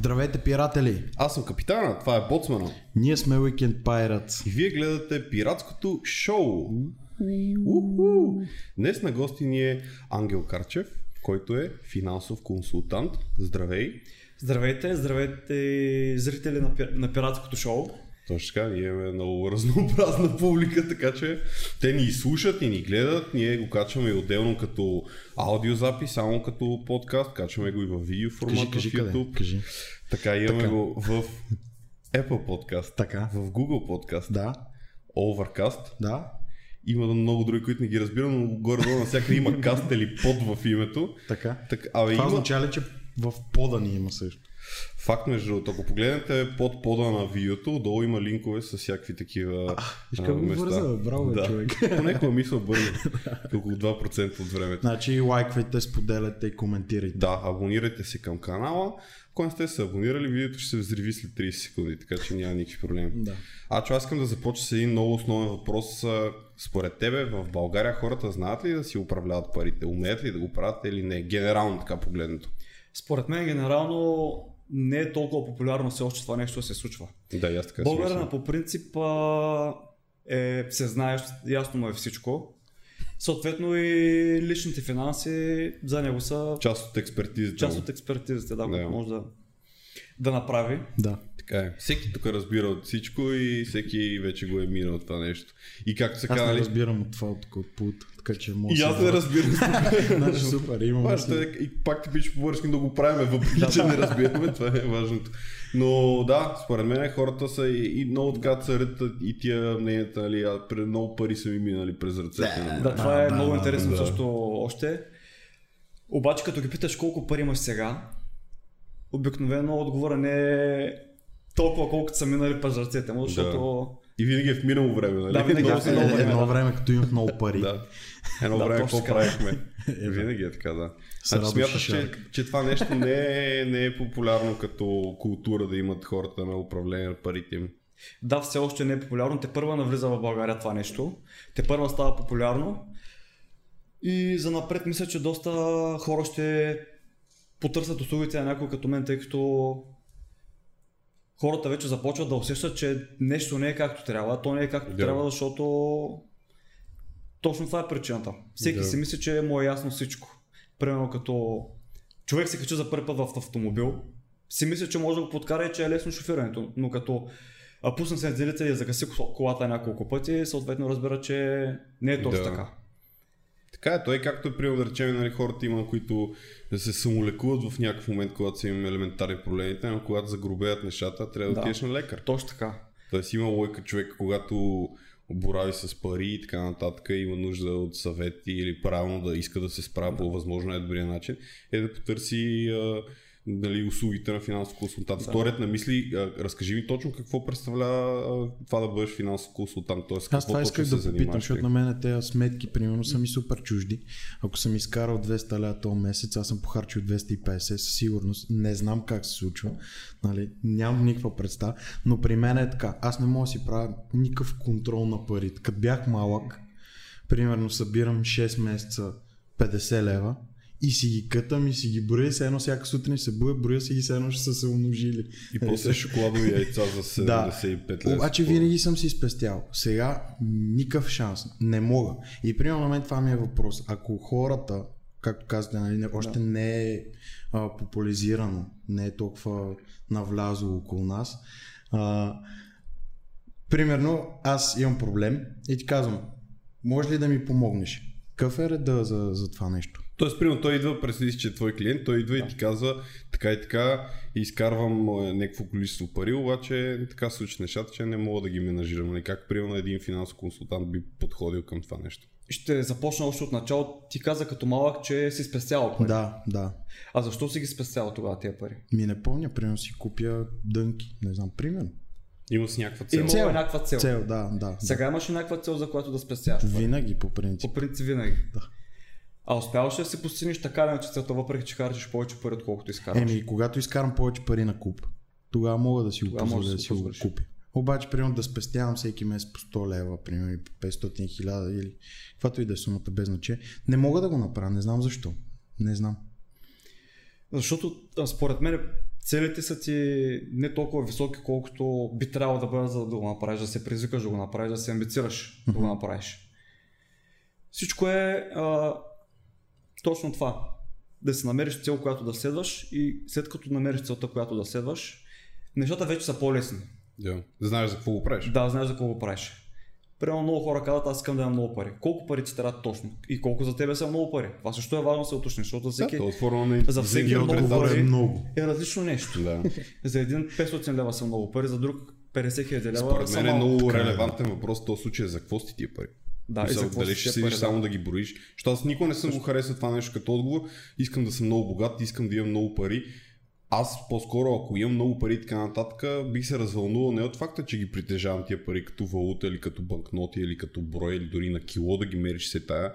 Здравейте, пиратели! Аз съм капитана, това е Боцмана. Ние сме Weekend Pirates. И вие гледате пиратското шоу. Уху! Днес на гости ни е Ангел Карчев, който е финансов консултант. Здравей! Здравейте, здравейте зрители на, пи- на пиратското шоу. Точно така, ние имаме много разнообразна публика, така че те ни слушат и ни гледат. Ние го качваме и отделно като аудиозапис, само като подкаст. Качваме го и в видео формат Кажи, кажи в къде. YouTube. Кажи. Така, имаме Така. го в Apple Podcast, Така. в Google Podcast, Да, Overcast, да. Има много други, които не ги разбирам, но горе-долу навсякъде има каст или под в името. Така. Так, абе, Това има... означава ли, че в пода ни има също? Факт между другото, ако погледнете под пода на видеото, долу има линкове с всякакви такива Виж а, как го места. бърза, браво, да. човек. Понекога мисля бързо. Около 2% от времето. Значи лайквайте, споделяйте и коментирайте. Да, абонирайте се към канала. Ако не сте се абонирали, видеото ще се взриви след 30 секунди, така че няма никакви проблеми. Да. А, че аз искам да започна с един много основен въпрос. Според тебе в България хората знаят ли да си управляват парите? Умеят ли да го правят или не? Генерално така погледнато. Според мен генерално не е толкова популярно все още това нещо да се случва. Да, аз така Българина по принцип е всезнаещ, ясно му е всичко. Съответно и личните финанси за него са Част от експертизата. част от експертизите, да, Да. може да, да направи. Да. Така е. Всеки тук разбира от всичко и всеки вече го е минал това нещо. И както се Аз не казали... разбирам от това, от от пулта, така че може И аз не разбирам. Значи супер, имаме Важното си. е, и пак ти пише по-бърски да го правим, въпреки че не разбираме, това е важното. Но да, според мен хората са и, и много така царят и тия мненията, нали, а, много пари са ми минали през ръцете. на Да, това е да, много да, интересно да. също още. Обаче като ги питаш колко пари имаш сега, обикновено отговора не е толкова колкото са минали през ръцете му, защото... И винаги е в минало време, нали? Да, винаги е Е, време, едно да. време, като имах много пари. Да. Едно Да, време какво правихме? да. Винаги е така, да. Значи смяташ, че, че това нещо не е, не е популярно като култура да имат хората на управление на парите им. Да, все още не е популярно. Те първа навлиза в България това нещо. Те първа става популярно. И за напред мисля, че доста хора ще потърсят услугите на някой като мен, тъй като хората вече започват да усещат, че нещо не е както трябва. То не е както Да. трябва, защото точно това е причината. Всеки Да. си мисли, че му е ясно всичко. Примерно като човек се качи за първи път в автомобил, си мисля, че може да го подкара и че е лесно шофирането, но като а пусне се делите и загаси кол- колата няколко пъти, съответно разбира, че не е точно Да. така. Така е, той както е примерно да речем, нали, хората има, които се самолекуват в някакъв момент, когато са им елементарни проблемите, но когато загробеят нещата, трябва да, Да. отидеш на лекар. Точно така. Тоест има лойка човек, когато борави с пари и така нататък, има нужда от съвети или правилно да иска да се справя по възможно най-добрия начин, е да потърси а, нали, услугите на финансов консултант. Да. На мисли, а, разкажи ми точно какво представлява а, това да бъдеш финансов консултант, т.е. Аз това исках се да попитам, защото на мен тези сметки, примерно, са ми супер чужди. Ако съм изкарал 200 лева този месец, аз съм похарчил 250, със сигурност. Не знам как се случва. Нали? Нямам никаква представа. Но при мен е така. Аз не мога да си правя никакъв контрол на парите. Като бях малък, примерно събирам 6 месеца 50 лева и си ги кътам и си ги броя, все едно всяка сутрин ще се буя, броя си ги, все едно ще са се умножили. И после шоколадови яйца за 75 лева. Обаче винаги съм си спестял. Сега никакъв шанс. Не мога. И примерно на мен това ми е въпрос. Ако хората, както казвате, нали, не- още Да. не е а, популяризирано, не е толкова навлязло около нас, а, примерно аз имам проблем и ти казвам, може ли да ми помогнеш? Какъв е реда за, за това нещо? Тоест, примерно, той идва, представи си, че е твой клиент, той идва и ти казва така и така, изкарвам а, някакво количество пари, обаче така се случат нещата, че не мога да ги менажирам. Нали? Как, примерно, един финансов консултант би подходил към това нещо? Ще започна още от начало. Ти каза като малък, че си спестявал пари. Да, да. А защо си ги спестявал тогава тия пари? Ми не помня, примерно си купя дънки. Не знам, примерно. Има с някаква цел. Имало Цел. е някаква цел. Цел, да, да. Сега имаш ли някаква цел, за която да спестяваш? да. Винаги, по принцип. По принцип винаги. Да. А успяваш ли да си постигнеш така че целта, въпреки че харчиш повече пари, отколкото изкарваш? Еми, когато изкарам повече пари на куп, тогава мога да си го позволя да да си го купя. Обаче, примерно да спестявам всеки месец по 100 лева, примерно и по 500 хиляда или каквато и да е сумата без значение, не мога да го направя, не знам защо. Не знам. Защото според мен целите са ти не толкова високи, колкото би трябвало да бъдат, за да го направиш, да се призвикаш да го направиш, да се амбицираш да го направиш. Всичко е а, точно това. Да си намериш цел, която да следваш и след като намериш целта, която да следваш, нещата вече са по-лесни. Да. Знаеш за какво го правиш. Да, знаеш за какво го правиш. Примерно много хора казват, аз искам да имам много пари. Колко пари ти трябва точно? И колко за тебе са много пари? Това също е важно да се уточни, защото за всеки, Да, е на за всеки много Отгоре пари е много. е различно нещо. Да. За един 500 лева са много пари, за друг 50 хиляди лева Според са мен е много е. релевантен въпрос в този случай е за какво сти тия пари. Да, и Мисъл, за какво дали ще седиш само да. да ги броиш. Защото аз никога не съм го харесал това нещо като отговор. Искам да съм много богат, искам да имам много пари. Аз по-скоро, ако имам много пари и така нататък, бих се развълнувал не от факта, че ги притежавам тия пари като валута или като банкноти или като брой или дори на кило да ги мериш се тая.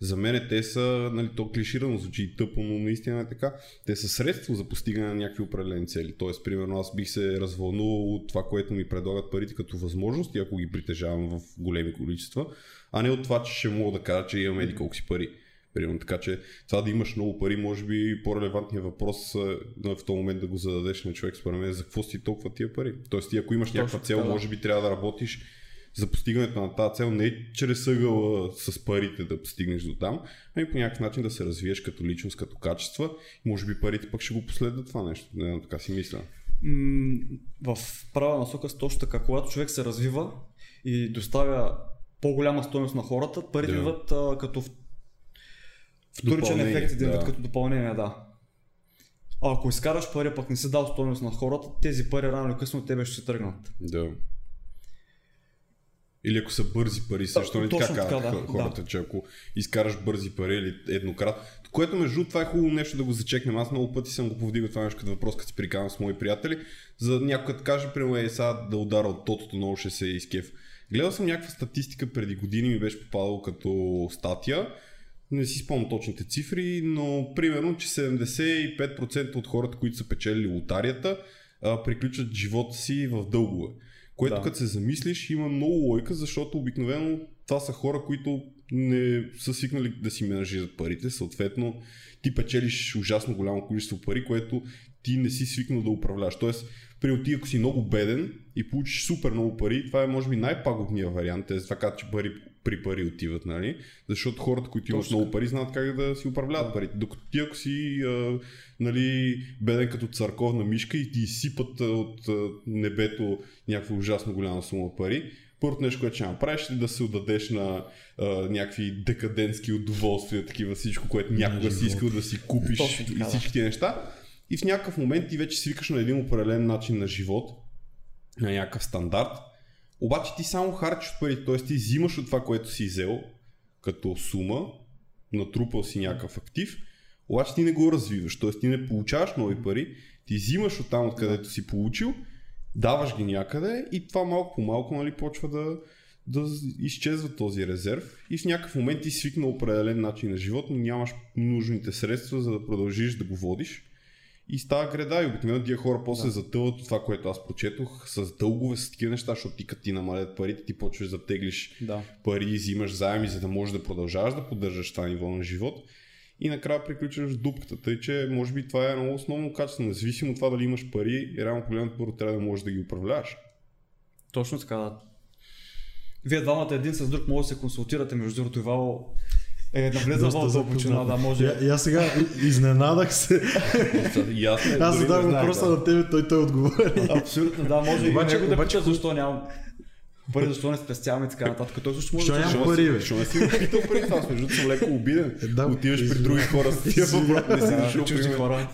За мен те са, нали, то клиширано звучи и тъпо, но наистина е така. Те са средство за постигане на някакви определени цели. Тоест, примерно, аз бих се развълнувал от това, което ми предлагат парите като възможности, ако ги притежавам в големи количества, а не от това, че ще мога да кажа, че имам еди колко си пари. Примерно, така че това да имаш много пари, може би по-релевантният въпрос е, в този момент да го зададеш на човек, според мен, за какво си толкова тия пари. Тоест, ти ако имаш Точно някаква цел, да. може би трябва да работиш за постигането на тази цел, не чрез ъгъла с парите да стигнеш до там, ами по някакъв начин да се развиеш като личност, като качества. Може би парите пък ще го последват това нещо. Не, така си мисля. В права насока с точно така. Когато човек се развива и доставя по-голяма стоеност на хората, парите Да. идват а, като вторичен ефект, един вид да. като допълнение, да. А ако изкараш пари, пък не си дал стоеност на хората, тези пари рано или късно от тебе ще се тръгнат. Да. Или ако са бързи пари, също не така така, да, хо- хората, че ако изкараш бързи пари или еднократно. Което между това е хубаво нещо да го зачекнем. Аз много пъти съм го повдигал това нещо като въпрос, като си приканвам с мои приятели. За някой като каже, примерно, е сега да удара от тотото, много ще се изкеф. Гледал съм някаква статистика преди години, ми беше попадало като статия. Не си спомням точните цифри, но примерно, че 75% от хората, които са печелили лотарията, а, приключат живота си в дългове. Което Да. като се замислиш има много лойка, защото обикновено това са хора, които не са свикнали да си менажират парите. Съответно, ти печелиш ужасно голямо количество пари, което ти не си свикнал да управляваш. Тоест, при ти ако си много беден и получиш супер много пари, това е може би най-пагубният вариант. Те това че пари при пари отиват, нали? Защото хората, които имат много пари, знаят как да си управляват парите. Докато ти ако си а, нали, беден като църковна мишка и ти изсипат от а, небето някаква ужасно голяма сума пари, първото нещо, което ще направиш е да се отдадеш на а, някакви декадентски удоволствия, такива всичко, което някога си искал да си купиш и всички тези неща. И в някакъв момент ти вече свикаш на един определен начин на живот, на някакъв стандарт, обаче ти само харчиш пари, т.е. ти взимаш от това, което си взел като сума, натрупал си някакъв актив, обаче ти не го развиваш, т.е. ти не получаваш нови пари, ти взимаш от там, откъдето си получил, даваш ги някъде и това малко по малко нали, почва да, да изчезва този резерв и в някакъв момент ти свикна определен начин на живот, но нямаш нужните средства, за да продължиш да го водиш. И става греда и обикновено тия хора после да. затъват от това, което аз прочетох, с дългове, с такива неща, защото ти като ти намалят парите, ти почваш да теглиш Да. пари, взимаш заеми, за да можеш да продължаваш да поддържаш това ниво на живот. И накрая приключваш дупката. Тъй, че може би това е много основно качество. Независимо от това дали имаш пари, реално погледнато първо трябва да можеш да ги управляваш. Точно така, да. Вие двамата един с друг може да се консултирате, между другото, Ивало е Доста в дълбочина, да може. Я, и аз сега и- изненадах се. И аз, знаех, въпроса на тебе, той той отговори. Абсолютно, да, може и Обаче- него да обаче пита защо нямам пари, защо не спестяваме и така нататък. Той също може Защо да няма пари, бе? Защо не си питал преди това? Между другото съм леко обиден. Да, Отиваш при други хора с тия въпроси. Не си дошъл чужди хора.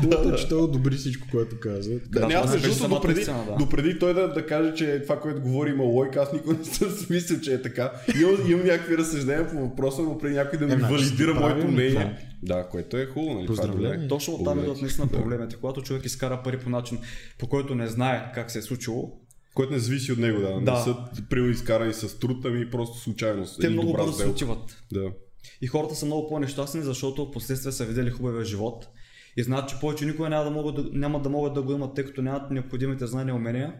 Хубавото е, че той одобри всичко, което каза. Да, не, аз е между другото, допреди, той да, да каже, че това, което говори има лойка, аз никога не съм си мислил, че е така. Имам, имам някакви разсъждения по въпроса, но преди някой да ми Е, значи валидира моето мнение. Да, което е хубаво, нали? Е Поздравления. добре. Точно оттам идват ти. наистина проблемите. Когато човек изкара пари по начин, по който не знае как се е случило, Което не зависи от него, да. Да. Не са прил изкарани с труд, ами просто случайност. те много бързо се отиват. Да. И хората са много по-нещастни, защото в последствие са видели хубавия живот и знаят, че повече никога няма да могат да, няма да могат да го имат, тъй като нямат необходимите знания и умения,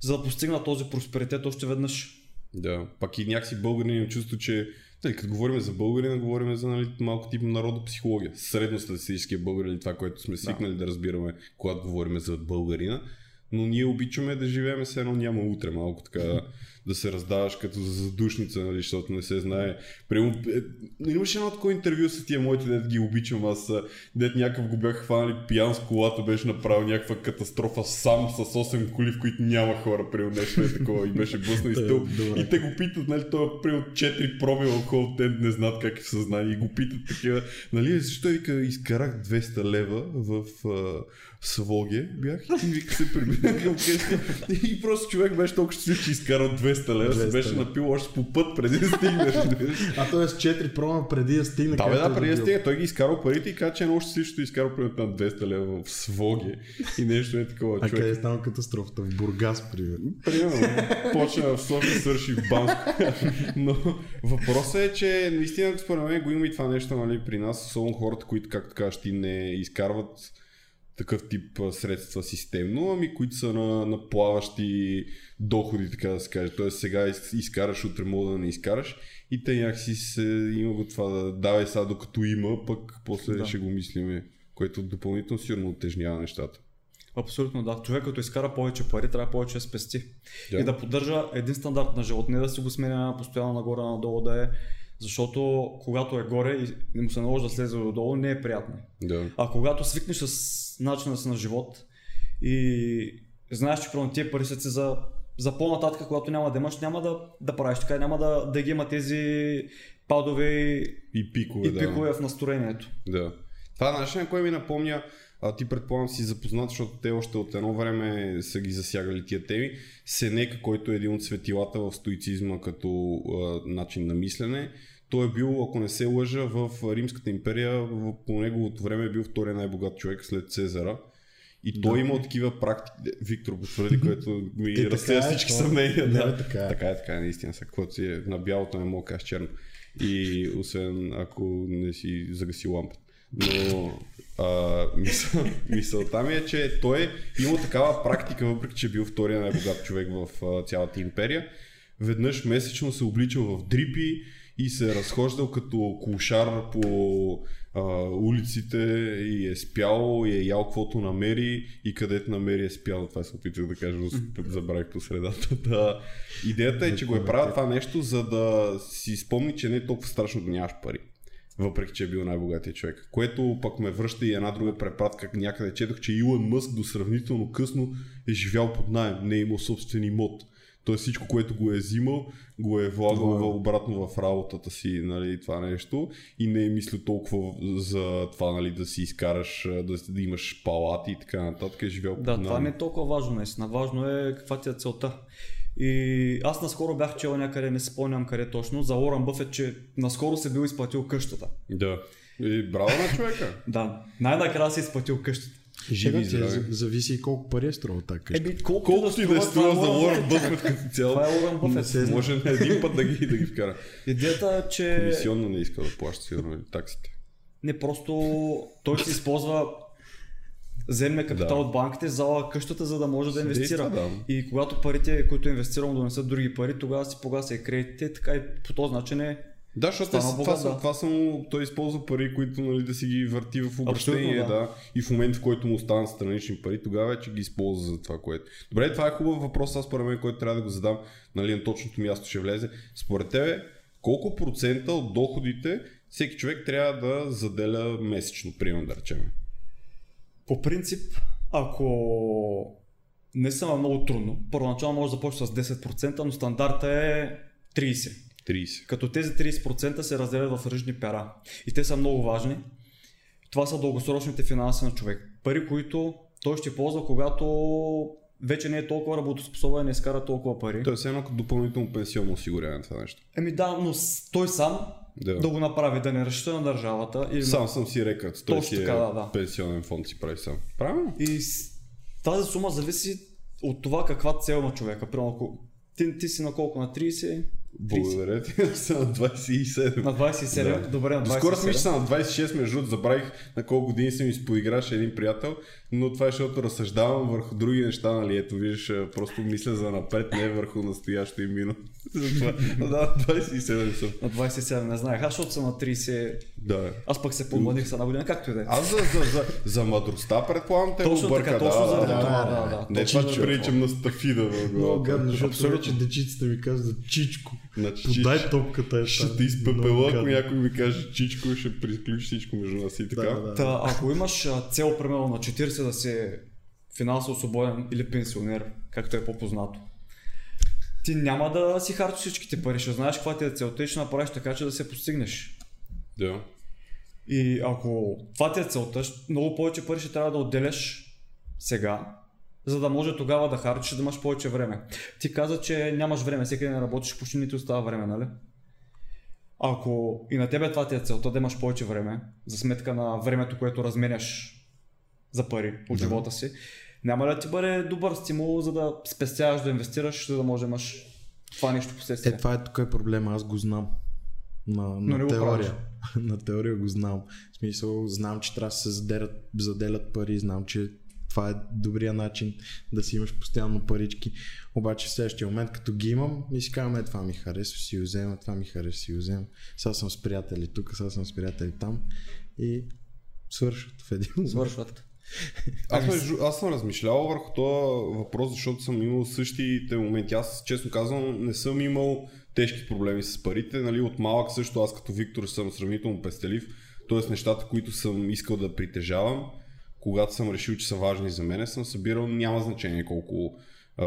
за да постигнат този просперитет още веднъж. Да, пак и някакси българин чувство, че нали, като говорим за българина, говорим за нали, малко тип народопсихология. Средностатистическия българин, това, което сме свикнали да. да разбираме, когато говорим за българина. Но ние обичаме да живеем с едно няма утре, малко така да се раздаваш като за задушница, нали, защото не се знае. Прямо, е, имаше едно такова интервю с тия моите, дет ги обичам аз, дет някакъв го бях хванали пиян с колата, беше направил някаква катастрофа сам с 8 коли, в които няма хора, прямо нещо е такова и беше блъснал и стъл. и те го питат, нали, той е прямо 4 проби алкохол, те не знаят как е в съзнание и го питат такива, нали, защо е, вика, изкарах 200 лева в Своге бях и вика се прибира към къща. И просто човек беше толкова щастлив, че изкарал 200 лева, се беше напил още по път преди да стигне. а т.е. 4 прома преди да стигне. Да, бе, да, преди да стигне. Той ги изкарал парите и каза, че е много щастлив, че изкарал примерно на 200 лева в Своге. И нещо е такова. А къде е станал катастрофата? В Бургас, примерно. Примерно. Почна в София, свърши в Банско. Но въпросът е, че наистина според мен го има и това нещо нали, при нас, особено хората, които, както кажеш, ти не изкарват такъв тип средства системно, ами които са на, на плаващи доходи, така да се каже. Тоест сега изкараш, утре мога да не изкараш и те някакси се, има го това да давай сега докато има, пък после да. ще го мислиме, което допълнително сигурно отежнява нещата. Абсолютно да. Човек като изкара повече пари, трябва повече да спести. Yeah. И да поддържа един стандарт на живот, не да си го сменя постоянно нагоре, надолу, да е защото когато е горе и му се наложи да слезе додолу, не е приятно. Да. А когато свикнеш с начина си на живот и знаеш, че прямо тия пари са си за, за по-нататък, когато няма да имаш, няма да, да правиш така, няма да, да ги има тези падове и пикове, и пикове да. в настроението. Да. Това е начин, кое ми напомня, а ти предполагам си запознат, защото те още от едно време са ги засягали тия теми. Сенека, който е един от светилата в стоицизма като а, начин на мислене, той е бил, ако не се лъжа, в Римската империя, по неговото време е бил втория най-богат човек след Цезара. И той да. имал такива практики, Виктор потвърди, което ми е, разсея е, всички съмнения. Да, така е. Така е, така е, наистина. Са, каквото си е на бялото не мога да кажа черно. И освен ако не си загаси лампата. Но а, мисъл, мисълта ми е, че той имал такава практика, въпреки че е бил втория най-богат човек в а, цялата империя. Веднъж месечно се обличал в дрипи и се е разхождал като кулшар по а, улиците и е спял и е ял каквото намери и където намери е спял. Това се опитах да кажа, но забравих по средата. Да. Идеята е, че го е правил това нещо, за да си спомни, че не е толкова страшно да нямаш пари въпреки че е бил най-богатия човек. Което пък ме връща и една друга препратка. Някъде четох, че Илон Мъск до сравнително късно е живял под найем, не е имал собствен имот. Той всичко, което го е взимал, го е влагал wow. обратно в работата си, нали, това нещо. И не е мислил толкова за това, нали, да си изкараш, да, да имаш палати и така нататък. Е живял да, под това не е толкова важно, наистина. Важно е каква ти е целта. И аз наскоро бях чел някъде, не спомням къде точно, за Оран Бъфет, че наскоро се бил изплатил къщата. Да. И браво на човека. да. Най-накрая си изплатил къщата. Живи, ти, зависи и колко пари е струва тази къща. Еби, колко, колко си да е струва за Уорън Бъфет като цяло. Това е Уорън Бъфет. Може на един път да ги, да ги вкара. Идеята е, че... Комисионно не иска да плаща сигурно таксите. Не, просто той се използва вземе капитал да. от банките, зала къщата, за да може да инвестира. Да. И когато парите, които е инвестирал, донесат други пари, тогава си погася и кредитите, така и по този начин е да, защото е, това, са, това са той използва пари, които нали, да си ги върти в обращение, да. да. И в момента, в който му останат странични пари, тогава вече ги използва за това, което. Добре, това е хубав въпрос, аз според мен, който трябва да го задам, нали, на точното място ще влезе. Според тебе, колко процента от доходите всеки човек трябва да заделя месечно, примерно да речем? По принцип, ако не са много трудно, първоначално може да започне с 10%, но стандарта е 30%. 30. Като тези 30% се разделят в ръжни пера. И те са много важни. Това са дългосрочните финанси на човек. Пари, които той ще ползва, когато вече не е толкова работоспособен и не изкара толкова пари. Тоест едно като допълнително пенсионно осигуряване това нещо. Еми да, но той сам да. да го направи, да не разчита на държавата. Или сам съм си рекът. Той си така, е да, да. пенсионен фонд си прави сам. Правилно. И тази сума зависи от това каква цел има човека. Примерно, ако ти, ти си на колко? На 30? Благодаря ти, са на 27. На 27, Да. добре, на 27. Доскоро си мисля, че са на 26, между другото, забравих на колко години съм изпоиграш един приятел, но това е защото разсъждавам върху други неща, нали, ето виждаш, просто мисля за напред, не върху настоящо и минало. Затова, да, на 27 съм. На 27 не знаех, аз защото съм на 30. Да. Аз пък се помладих с една година, както и да е. Аз за, за, за, за мъдростта предполагам те Точно го бърка. така, точно да, заради да, това, да, да, да. Не това, че приличам на стафида в Много главата. гадно, защото Абсолютно. вече дечицата ми казват Чичко. Значи, Подай топката е Ще те изпепела, ако някой ми каже чичко, ще приключи всичко между нас и така. Да, да, да. Та, ако имаш цел, примерно на 40 да си финансово свободен или пенсионер, както е по-познато, ти няма да си харчиш всичките пари, ще знаеш каква ти е целта и ще направиш така, че да се постигнеш. Да. И ако това ти е целта, много повече пари ще трябва да отделяш сега, за да може тогава да харчиш, да имаш повече време. Ти каза, че нямаш време, всеки ден работиш, почти не ти остава време, нали? Ако и на тебе това ти е целта, да имаш повече време, за сметка на времето, което разменяш за пари от Да. живота си, няма ли да ти бъде добър стимул, за да спестяваш, да инвестираш, за да може да имаш това нещо последствие? Е, това е тук е проблема, аз го знам. На, Но на не го теория. на теория го знам. В смисъл, знам, че трябва да се заделят, заделят пари, знам, че това е добрия начин да си имаш постоянно парички. Обаче в следващия момент, като ги имам, и си казвам, е, това ми харесва, си го взема, това ми харесва, си го взема. Сега съм с приятели тук, сега съм с приятели там. И свършват в един момент. Свършват. Аз, между, аз съм размишлявал върху този въпрос, защото съм имал същите моменти. Аз, честно казвам, не съм имал тежки проблеми с парите. Нали, от малък също аз като Виктор съм сравнително пестелив. Тоест нещата, които съм искал да притежавам, когато съм решил, че са важни за мен, съм събирал, няма значение колко а,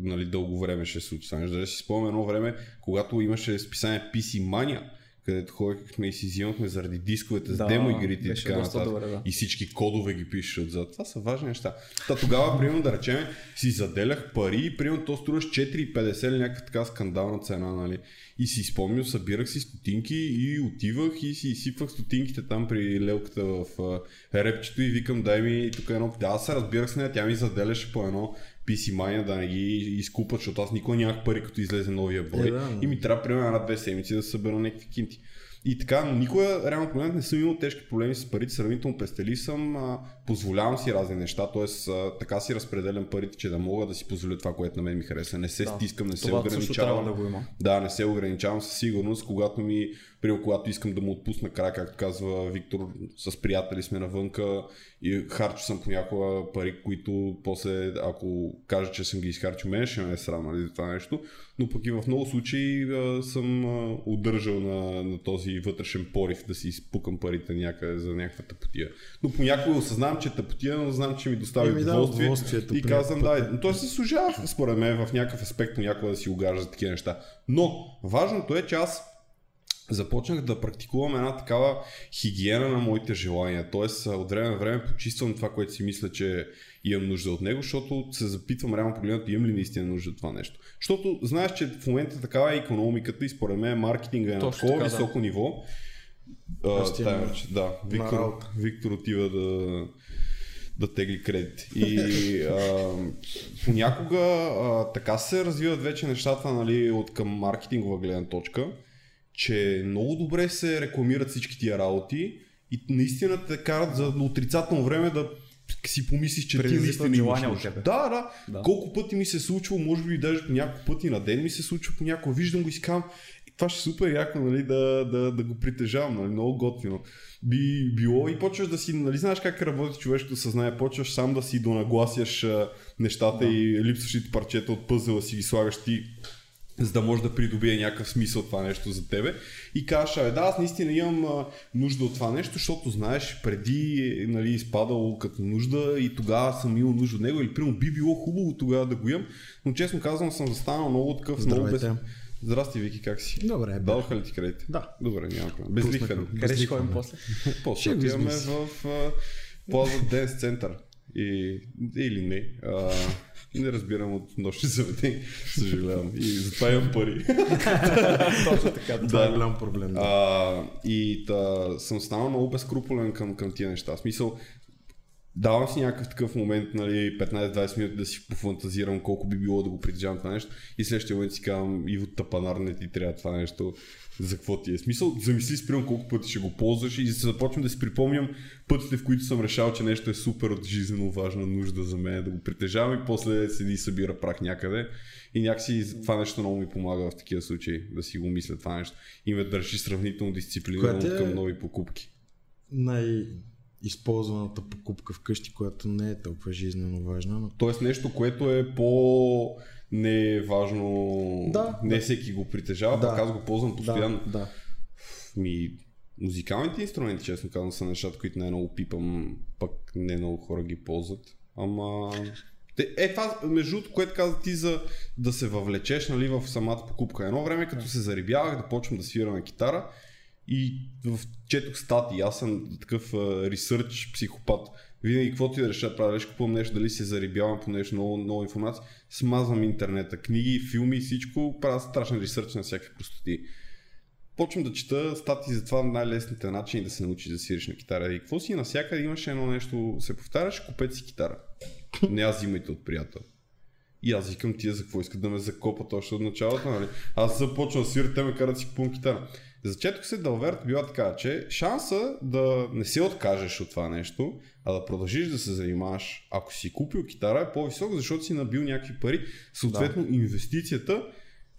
нали, дълго време ще се случи. Даже си спомням едно време, когато имаше списание PC Mania, където ходихме и си взимахме заради дисковете с Да, демо игрите и така нататък. добре, да. И всички кодове ги пишеш отзад. Това са важни неща. Та тогава, примерно, да речем, си заделях пари и примерно то струваш 4,50 или някаква така скандална цена, нали? И си спомням, събирах си стотинки и отивах и си изсипвах стотинките там при лелката в репчето и викам, дай ми тук едно. Да, аз се разбирах с нея, тя ми заделяше по едно PC Mania да не ги изкупат, защото аз никога нямах пари, като излезе новия брой. Е, да, да. И ми трябва примерно една-две седмици да събера някакви кинти. И така, но никога реално погледнат не съм имал тежки проблеми с парите, сравнително пестелив съм, а, позволявам си разни неща, т.е. така си разпределям парите, че да мога да си позволя това, което на мен ми хареса. Не се Да. стискам, не се Това трябва ограничавам. да го има. Да, не се ограничавам със сигурност, когато ми, примерно, когато искам да му отпусна край, както казва Виктор, с приятели сме навънка и харчу съм понякога пари, които после, ако кажа, че съм ги изхарчил, мен ще ме е срам нали, за това нещо, но пък и в много случаи а, съм а, удържал на, на този вътрешен порив да си изпукам парите някъде за някаква тъпотия. Но понякога осъзнавам, че е тъпотия, но знам, че ми достави да, удоволствие удоволствието и казвам, пътя. да, но той се служава според мен в някакъв аспект понякога да си угажда за такива неща. Но важното е, че аз започнах да практикувам една такава хигиена на моите желания. Тоест, от време на време почиствам това, което си мисля, че имам нужда от него, защото се запитвам реално погледнато, имам ли наистина нужда от това нещо. Защото знаеш, че в момента такава е економиката и според мен маркетинга е на такова така, да. високо ниво. Ти вече, да, Виктор, работа. Виктор отива да, да тегли кредит. И а, понякога а, така се развиват вече нещата нали, от към маркетингова гледна точка, че много добре се рекламират всички тия работи и наистина те карат за отрицателно време да си помислиш, че ти Предизвикват наистина имаш желание от тебе. Да, да, Да. Колко пъти ми се е случвало, може би даже по няколко пъти на ден ми се случва, понякога виждам го и си казвам, «Е, това ще е супер яко, нали, да, да, да го притежавам, нали, много готино. Би било и почваш да си, нали, знаеш как работи човешкото съзнание, почваш сам да си донагласяш нещата Да. и липсващите парчета от пъзела си ги слагаш ти за да може да придобие някакъв смисъл това нещо за тебе. И кажеш, абе да, аз наистина имам а, нужда от това нещо, защото знаеш, преди нали, изпадало като нужда и тогава съм имал нужда от него или примерно би било хубаво тогава да го имам, но честно казвам съм застанал много такъв, много без... Здрасти, Вики, как си? Добре, бе. Дадоха ли ти кредит? Да. Добре, няма проблем. Безлихвено. Пуснахме. Къде ще ходим после? После Ще отиваме в Плаза Денс център. И, или не. А, не разбирам от нощни заведения. Съжалявам. И затова имам пари. Точно така. Това е Да. голям проблем. Да. А, и та, съм станал много безкруполен към, към тия неща. В смисъл, давам си някакъв такъв момент, нали, 15-20 минути да си пофантазирам колко би било да го притежавам това нещо и следващия момент си казвам, Иво Тапанар не ти трябва това нещо, за какво ти е смисъл. Замисли си примерно колко пъти ще го ползваш и започвам да си припомням пътите, в които съм решал, че нещо е супер от жизненно важна нужда за мен да го притежавам и после седи и събира прах някъде. И някакси това нещо много ми помага в такива случаи, да си го мисля това нещо. И ме държи сравнително дисциплинирано е- към нови покупки. Най-използваната покупка вкъщи, която не е толкова жизненно важна, но Тоест нещо, което е по не е важно, Да, не да. всеки го притежава, Да. пък аз го ползвам постоянно. Да, да. Ми, музикалните инструменти, честно казвам, са нещата, които най-много пипам, пък не много хора ги ползват. Ама... Е това, между другото, което каза ти за да се въвлечеш нали, в самата покупка. Едно време, като се зарибявах да почвам да свира на китара и в четох статии, аз съм такъв ресърч психопат. Винаги каквото и да реша да правя, ще купувам нещо, дали се зарибявам по нещо, много, много информация, смазвам интернета, книги, филми, всичко, правя страшен ресърч на всякакви простоти почвам да чета статии за това най-лесните начини да се научиш да свириш на китара. И какво си навсякъде имаше едно нещо, се повтаряш, купете си китара. Не аз взимайте от приятел. И аз викам тия за какво искат да ме закопат още от началото, нали? Аз започвам да свиря, те ме карат си купувам китара. Зачетох се Далверт била така, че шанса да не се откажеш от това нещо, а да продължиш да се занимаваш, ако си купил китара е по-висок, защото си набил някакви пари. Съответно, инвестицията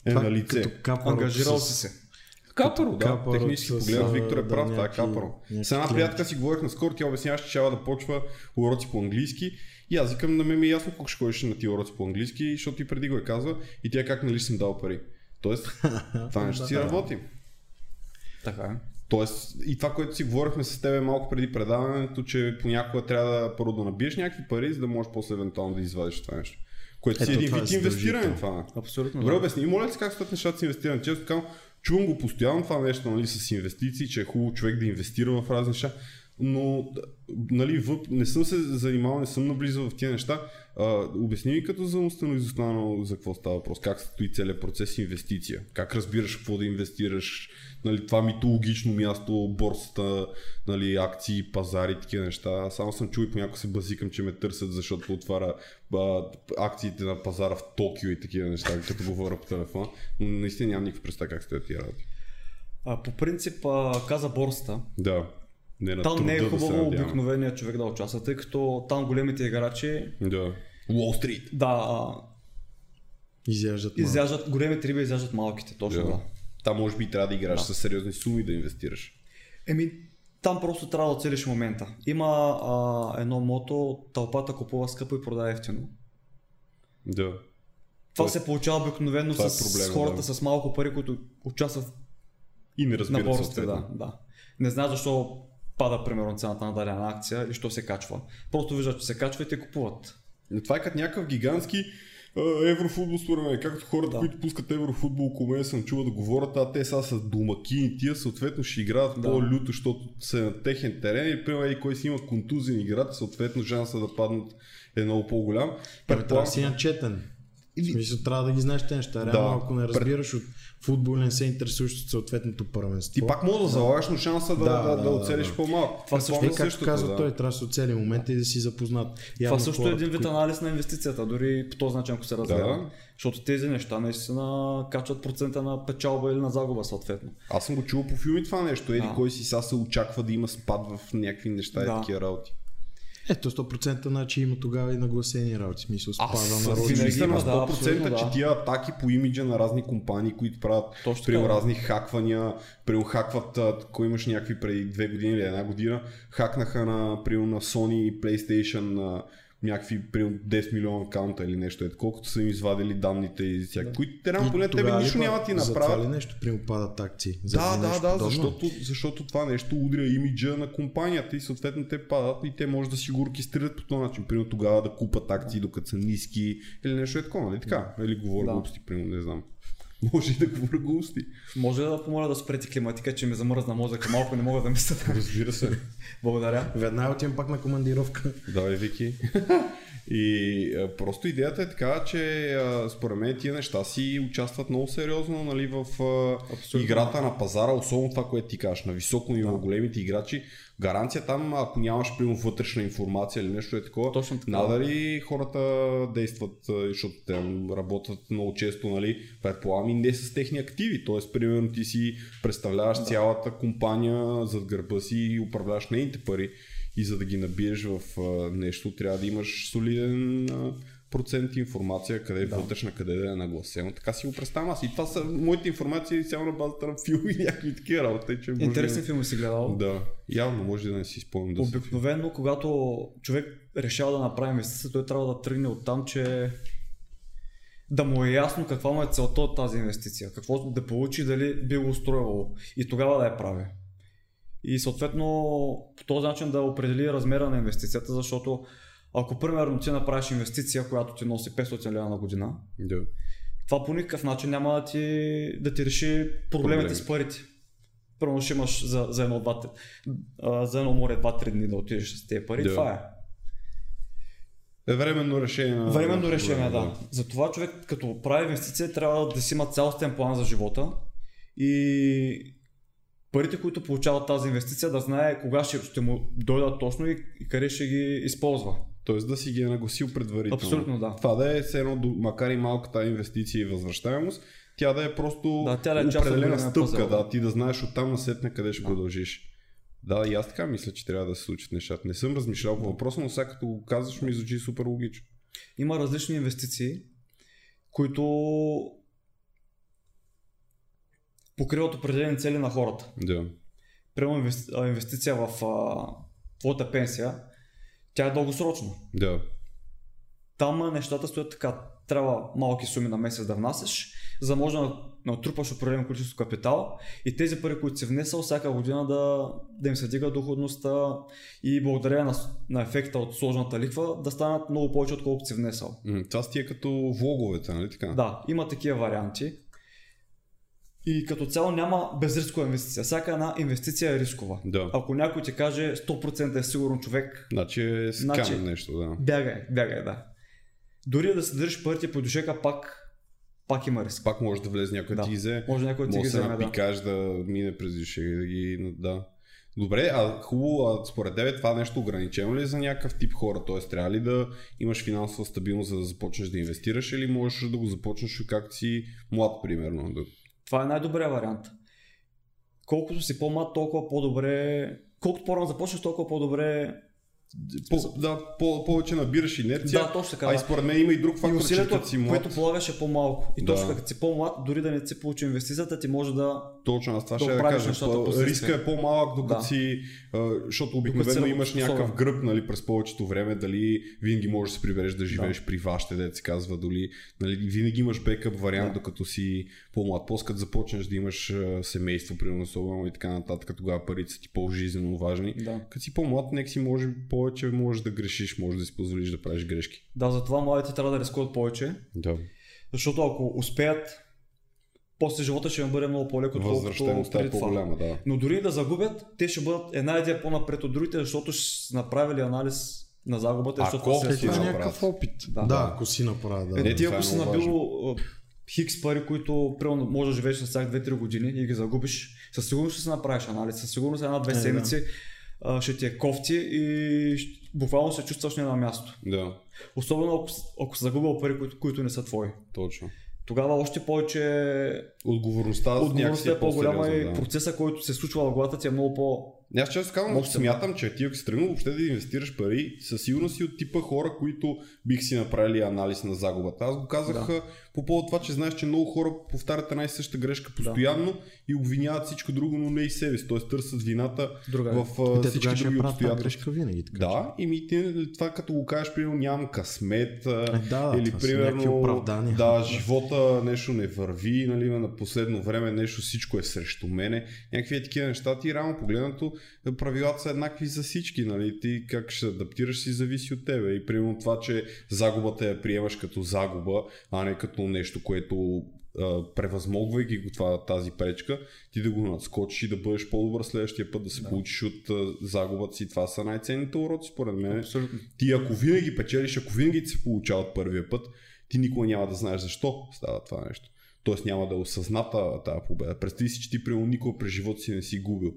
е Това на лице. Като капаро Ангажирал с- си се. Капаро, да, Капаро технически погледнат, Виктор е да, прав, това е капаро. С една приятелка си говорих наскоро, тя обясняваше, че трябва да почва уроци по английски. И аз викам, на мен ми е ясно колко ще ходиш на тия уроци по английски, защото и преди го е казва и тя как нали съм дал пари. Тоест, това нещо си Да. работи. Така е. Тоест, и това, което си говорихме с теб малко преди предаването, че понякога трябва да първо да набиеш някакви пари, за да можеш после евентуално да извадиш това нещо. Което си Ето, един това е вид инвестиране това. Абсолютно. Добре, да. обясни, моля се как стоят нещата с инвестиране? Често казвам, чувам го постоянно това нещо нали, с инвестиции, че е хубаво човек да инвестира в разни неща, но нали, въп, не съм се занимавал, не съм наблизал в тия неща. А, обясни ми като за установи изостанало за какво става въпрос, как стои целият процес инвестиция, как разбираш какво да инвестираш, нали, това митологично място, борсата, нали, акции, пазари, такива неща. Само съм чул и понякога се базикам, че ме търсят, защото отваря а, акциите на пазара в Токио и такива неща, като говоря по телефона. Но наистина нямам никаква представа как стоят тия работи. А, по принцип, а, каза борста. Да. Не на Там не е да хубаво надявам. обикновеният човек да участва, тъй като там големите играчи Да. Уолл Стрит. да, Изяждат изяждат, големите риби изяждат малките, точно да. Да. Там може би трябва да играш Да. с сериозни суми да инвестираш. Еми, там просто трябва да оцелиш момента. Има а, едно мото, тълпата купува скъпо и продава ефтино. Да. Това Тоест, се получава обикновено това е с проблема, хората да. с малко пари, които участват И не на разбират борсите. съответно. Да, да. Не знаят защо пада примерно цената на дадена акция и що се качва. Просто виждат, че се качва и те купуват. Но това е като някакъв гигантски еврофутбол според. Както хората, Да. които пускат еврофутбол около мен съм чувал да говорят, а те са с домакини, тия съответно ще играят Да. по-люто, защото са на техен терен и примерно и кой си има контузен играч, съответно шанса да паднат е много по-голям. Трябва да си начетен. Смисъл, трябва да ги знаеш тези неща. Реално, Да. ако не разбираш от футбол, не се интересуваш от съответното първенство. Ти пак мога да залагаш, но шанса да, Да, да, да, да, да, да, оцелиш да. по-малко. Това Предполагам Е, както същото, казва да. той, трябва да се оцели момента и да си запознат. Това Явно също е хората, един вид анализ на инвестицията, дори по този начин, ако се разгледа. Да. Защото тези неща наистина качват процента на печалба или на загуба съответно. Аз съм го чувал по филми това нещо. Еди Да. кой си сега се очаква да има спад в някакви неща и Да. такива работи. Ето 100% значи има тогава и нагласени работи. Смисъл спада на винаги на има, 100% да, абсолютно, че тия атаки по имиджа на разни компании, които правят Точно при да. разни хаквания, при хакват, а, кой имаш някакви преди две години или една година, хакнаха на, при на Sony и PlayStation на някакви при 10 милиона акаунта или нещо е, колкото са им извадили данните и всяка, които те поне тебе нищо ли няма пък ти За това ли направят. нещо, примерно падат акции? Да, Заради да, да, подобно? защото, защото това нещо удря имиджа на компанията и съответно те падат и те може да си го оркестрират по този начин. Примерно тогава да купат акции докато са ниски или нещо е такова, нали така? Или говоря Да. глупости, примерно, не знам. може и да го врагости. Може да помоля да спрете климатика, че ми замръзна мозъка малко, не мога да мисля. Разбира се. Благодаря. Веднага отивам пак на командировка. Давай, Вики. И а, просто идеята е така, че а, според мен тия неща си участват много сериозно нали, в а, Абсолютно. играта на пазара, особено това, което ти кажеш, на високо ниво, Да. големите играчи. Гаранция там, ако нямаш примерно вътрешна информация или нещо е такова, Точно така. надали хората действат, защото те работят много често, нали, предполагам и не с техни активи. Тоест, примерно ти си представляваш цялата компания зад гърба си и управляваш нейните пари. И за да ги набиеш в а, нещо, трябва да имаш солиден а, процент информация, къде е Да. вътрешна, къде да е нагласено. Така си го представям аз. И това са моите информации само на базата на филми и някакви такива работи. Че може Интересен да... филм си гледал. Да, явно може да не си спомням да. Обикновено, когато човек решава да направи инвестиция, той трябва да тръгне от там, че да му е ясно каква му е целта от тази инвестиция, какво да получи, дали би го устроило и тогава да я прави. И съответно по този начин да определи размера на инвестицията, защото ако примерно ти направиш инвестиция, която ти носи 500 лева на година, Да. това по никакъв начин няма да ти, да ти реши проблемите Проблемите. с парите. Първо ще имаш за, за, едно, два, за едно море 2-3 дни да отидеш с тези пари. Да. Това е. Е временно решение. Временно решение, да. Затова човек като прави инвестиция трябва да си има цялостен план за живота и парите, които получава тази инвестиция, да знае кога ще, ще му дойдат точно и, и къде ще ги използва. Тоест да си ги е нагласил предварително. Абсолютно да. Това да е все едно, макар и малка тази инвестиция и възвръщаемост, тя да е просто Да, тя да е определена стъпка, пазар, да, да. ти да знаеш оттам насетне къде ще Да. продължиш. Да, и аз така мисля, че трябва да се случат нещата. Не съм размишлял по въпроса, но сега като го казваш ми звучи супер логично. Има различни инвестиции, които покриват определени цели на хората. Да. Прямо инвестиция в а, твоята пенсия, тя е дългосрочна. Да. Там нещата стоят така. Трябва малки суми на месец да внасяш, за да може да натрупаш определено количество капитал и тези пари, които си внесъл, всяка година да, да им се дига доходността и благодарение на, на ефекта от сложната лихва да станат много повече, отколкото си внесъл. М, Това си е като влоговете, нали така? Да, има такива варианти. И като цяло няма безрискова инвестиция. Всяка една инвестиция е рискова. Да. Ако някой ти каже 100% е сигурен човек, Значи е скам Значи- нещо, да. бягай, бягай, да. Дори да се държиш парите по душека, пак, пак има риск. Пак може да влезе някой да. Ти взе. Може някой да ти Може ги вземе, да. напикаш да мине през дишек и да ги... Да. Добре, а хубаво, а според тебе това нещо ограничено ли е за някакъв тип хора? Тоест трябва ли да имаш финансова стабилност за да започнеш да инвестираш или можеш да го започнеш както си млад, примерно? Да... Това е най-добрият вариант. Колкото си по-млад, толкова по-добре... Колкото по-рано започнеш, толкова по-добре... По, да, по, повече набираш инерция. Да, точно така. а и да. според мен има и друг И фактор, че усилието, си млад, което полагаш е по-малко. И Да. точно като си по-млад, дори да не си получи инвестицията, ти може да... Точно, аз това да ще да кажа. нещата По-. Риска е по-малък, докато Да. си, защото обикновено си имаш някакъв гръб нали, през повечето време, дали винаги можеш да се прибереш да живееш при вашите, да се казва, дали, нали, винаги имаш бекъп вариант, Да. докато си по-млад. После като започнеш да имаш семейство, примерно особено и така нататък, тогава парите са ти по-жизненно важни. Да. Като си по-млад, нека си може повече можеш да грешиш, можеш да си позволиш да правиш грешки. Да, затова младите трябва да рискуват повече, Да. защото ако успеят, после живота ще им бъде много по-леко, отколкото Възвръщаемостта е преди това. по-голяма, да. Но дори да загубят, те ще бъдат една идея по-напред от другите, защото ще са направили анализ на загубата, Ако защото си е направят. някакъв опит. Да. Да, ако си направя, да. Е, Е, ти това ако е си набил хикс пари, които примерно можеш да живееш с тях 2-3 години и ги загубиш, със сигурност ще се направиш анализ, със сигурност една-две Е, да. А, ще ти е кофти и буквално се чувстваш не на място. Да, Особено ако, ако си загубил пари, които, които не са твои. точно. Тогава още повече Отговорността, някакси отговорността е по-голяма и да. процеса, който се случва в главата ти е много по... Аз често казвам, Мощен. смятам, че ти ако си тръгнал въобще да инвестираш пари, със сигурност си от типа хора, които бих си направили анализ на загубата. Аз го казах Да. Да. по повод това, че знаеш, че много хора повтарят една и съща грешка постоянно и обвиняват всичко друго, но не и себе си. Тоест търсят вината Друга. в Те всички ще други тази обстоятелства. грешка винаги. Така, Да, и ми ти, това като го кажеш, примерно нямам късмет, Е, да, да, или примерно да, живота нещо не върви, нали, на последно време нещо всичко е срещу мене, някакви е такива неща, ти реално погледнато правилата са еднакви за всички, нали, ти как ще адаптираш си зависи от тебе и примерно това, че загубата я приемаш като загуба, а не като нещо, което а, превъзмогвайки го това, тази пречка, ти да го надскочиш и да бъдеш по-добър следващия път, да се Да. получиш от а, загубата си. Това са най-ценните уроци, според мен. Абсолютно. Ти ако винаги печелиш, ако винаги ти се получава от първия път, ти никога няма да знаеш защо става това нещо. Тоест няма да е осъзната тази победа. Представи си, че ти примерно никога през живота си не си губил.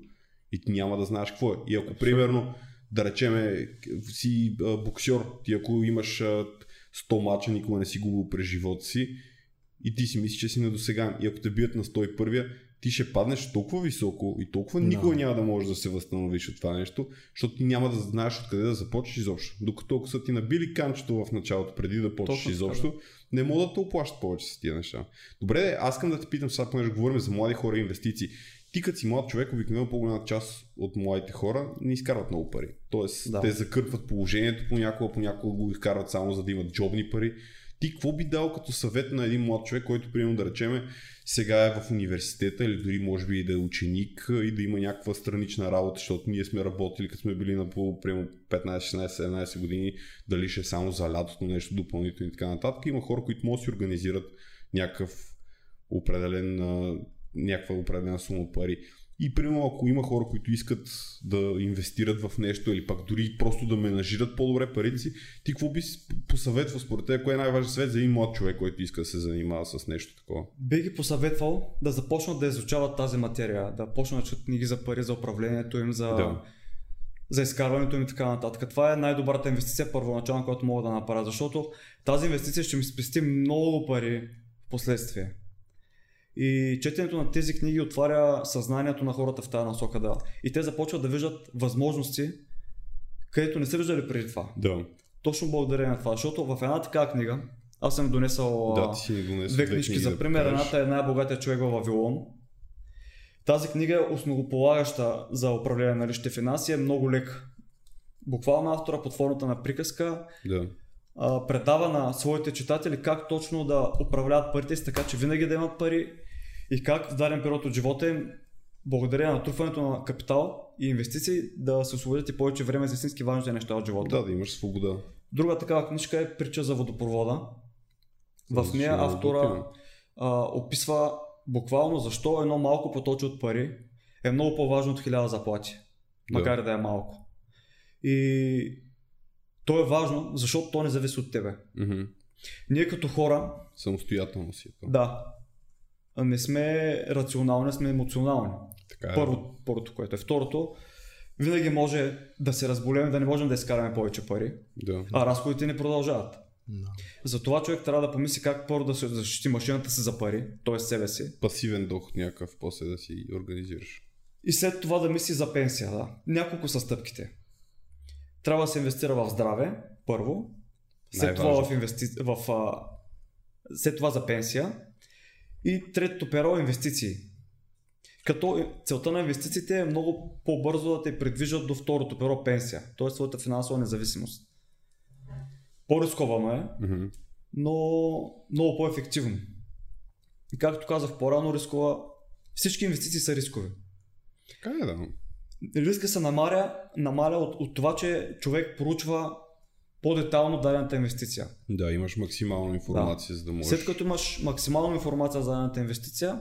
И ти няма да знаеш какво е. И ако примерно, да речеме, си а, боксер, ти ако имаш а, 100 мача, никога не си губил през живота си и ти си мислиш, че си недосегаем. И ако те бият на 101-я, ти ще паднеш толкова високо и толкова Да. никога няма да можеш да се възстановиш от това нещо, защото ти няма да знаеш откъде да започнеш изобщо. Докато ако са ти набили канчето в началото, преди да почнеш Точно така, изобщо, не мога да те оплащат повече с тия неща. Добре, аз искам да те питам сега, понеже говорим за млади хора и инвестиции. Ти като си млад човек, обикновено по-голяма част от младите хора не изкарват много пари. Тоест, Да. те закърпват положението понякога, понякога го изкарват само за да имат джобни пари. Ти какво би дал като съвет на един млад човек, който, примерно да речеме, сега е в университета или дори може би и да е ученик и да има някаква странична работа, защото ние сме работили, като сме били на по примерно 15, 16, 17 години, дали ще е само за лятото, нещо допълнително и така нататък. Има хора, които могат да си организират някакъв определен, някаква определена сума пари. И примерно ако има хора, които искат да инвестират в нещо или пак дори просто да менажират по-добре парите си, ти какво би посъветвал според теб, кой е най-важен съвет за един млад човек, който иска да се занимава с нещо такова? Би ги посъветвал да започнат да изучават тази материя, да почнат да четат книги за пари, за управлението им, за, Да. за изкарването им и така нататък. Това е най-добрата инвестиция първоначално, която мога да направя, защото тази инвестиция ще ми спести много пари в последствие. И четенето на тези книги отваря съзнанието на хората в тази насока, да. И те започват да виждат възможности, където не са виждали преди това. Да, Точно благодарение на това, защото в една такава книга, аз съм донесъл да ти си ни донес две книжки. За да пример, покажеш. едната е най-богатия човек в Вавилон. Тази книга е основополагаща за управление на личните финанси, е много лек. Буквално автора под формата на приказка Да. А, предава на своите читатели как точно да управляват парите си, така че винаги да имат пари и как в даден период от живота им, благодарение на натрупването на капитал и инвестиции, да се освободят и повече време за истински важните неща от живота. да, да имаш свобода. Друга такава книжка е Притча за водопровода. В нея много автора а, описва буквално защо едно малко поточе от пари е много по-важно от хиляда заплати. Да. Макар и да е малко. И то е важно, защото то не зависи от тебе. Мгм. Ние като хора, Самостоятелно си е това. да, не сме рационални, сме емоционални. Така е. Първо, първото, което е. Второто, винаги може да се разболеем, да не можем да изкараме повече пари, Да. а разходите ни продължават. Да. Затова човек трябва да помисли как първо да се защити машината си за пари, т.е. себе си, Пасивен доход някакъв, после да си организираш. и след това да мисли за пенсия. Да. Няколко са стъпките. Трябва да се инвестира в здраве, първо, след това, в инвести... в, а... след това за пенсия и третото перо е инвестиции. Като целта на инвестициите е много по-бързо да те придвижат до второто перо пенсия, т.е. своята финансова независимост. По-рисковано е, Мгм. но много по-ефективно. И както казах по-рано, рискова... всички инвестиции са рискови. Така е, да. Риска се намаля, намаля от, от това, че човек проучва по-детално дадената инвестиция. Да, имаш максимална информация, за да можеш. След като имаш максимална информация за дадената инвестиция,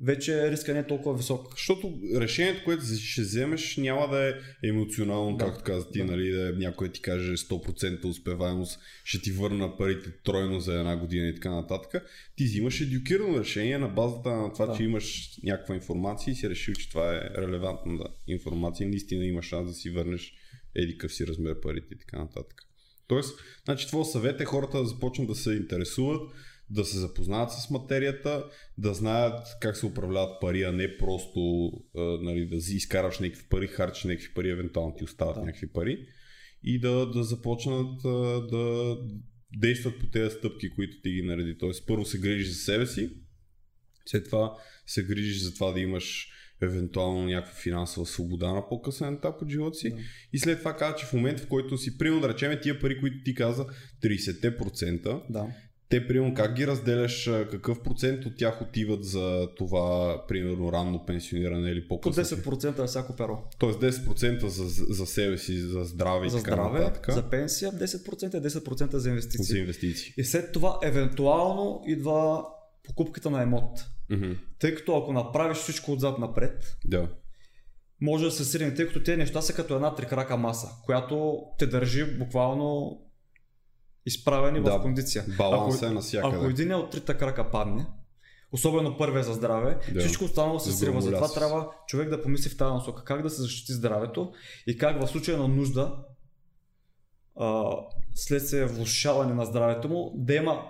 вече риска не е толкова висок. Защото решението, което ще вземеш, няма да е емоционално, Да. както каза ти, Да. нали, да е някой ти каже 100% успеваемост, ще ти върна парите тройно за една година и така нататък. Ти взимаш едюкирано решение на базата на това, Да. че имаш някаква информация и си решил, че това е релевантна да, информация наистина имаш шанс да си върнеш еди къв си размер парите и така нататък. Тоест, значи, твой съвет е хората да започнат да се интересуват, да се запознаят с материята, да знаят как се управляват пари, а не просто а, нали, да си изкараш някакви пари, харчиш някакви пари, евентуално ти остават Да. някакви пари и да, да започнат а, да действат по тези стъпки, които ти ги нареди. Тоест, първо се грижиш за себе си, след това се грижиш за това да имаш евентуално някаква финансова свобода на по-късен етап от живота си. Да. И след това казва, че в момента, в който си, примерно да речем, тия пари, които ти каза, 30%, Да. Те, примерно, как ги разделяш, какъв процент от тях отиват за това, примерно, ранно пенсиониране или По по-късно? 10% за всяко перо. Тоест 10% за, за себе си, за здраве и За така здраве, нататък. за пенсия 10% и 10% за инвестиции. за инвестиции. И след това евентуално идва покупката на емот. Мгм. Тъй като ако направиш всичко отзад напред, Да. може да се срине, тъй като тези неща са като една трикрака маса, която те държи буквално изправени Да, в кондиция. Баланс е Ако навсякъде. един от трите крака падне, особено първия за здраве, Да. всичко останало се срива. Затова трябва човек да помисли в тази насока как да се защити здравето и как в случая на нужда, а, следствие влушаване на здравето му, да има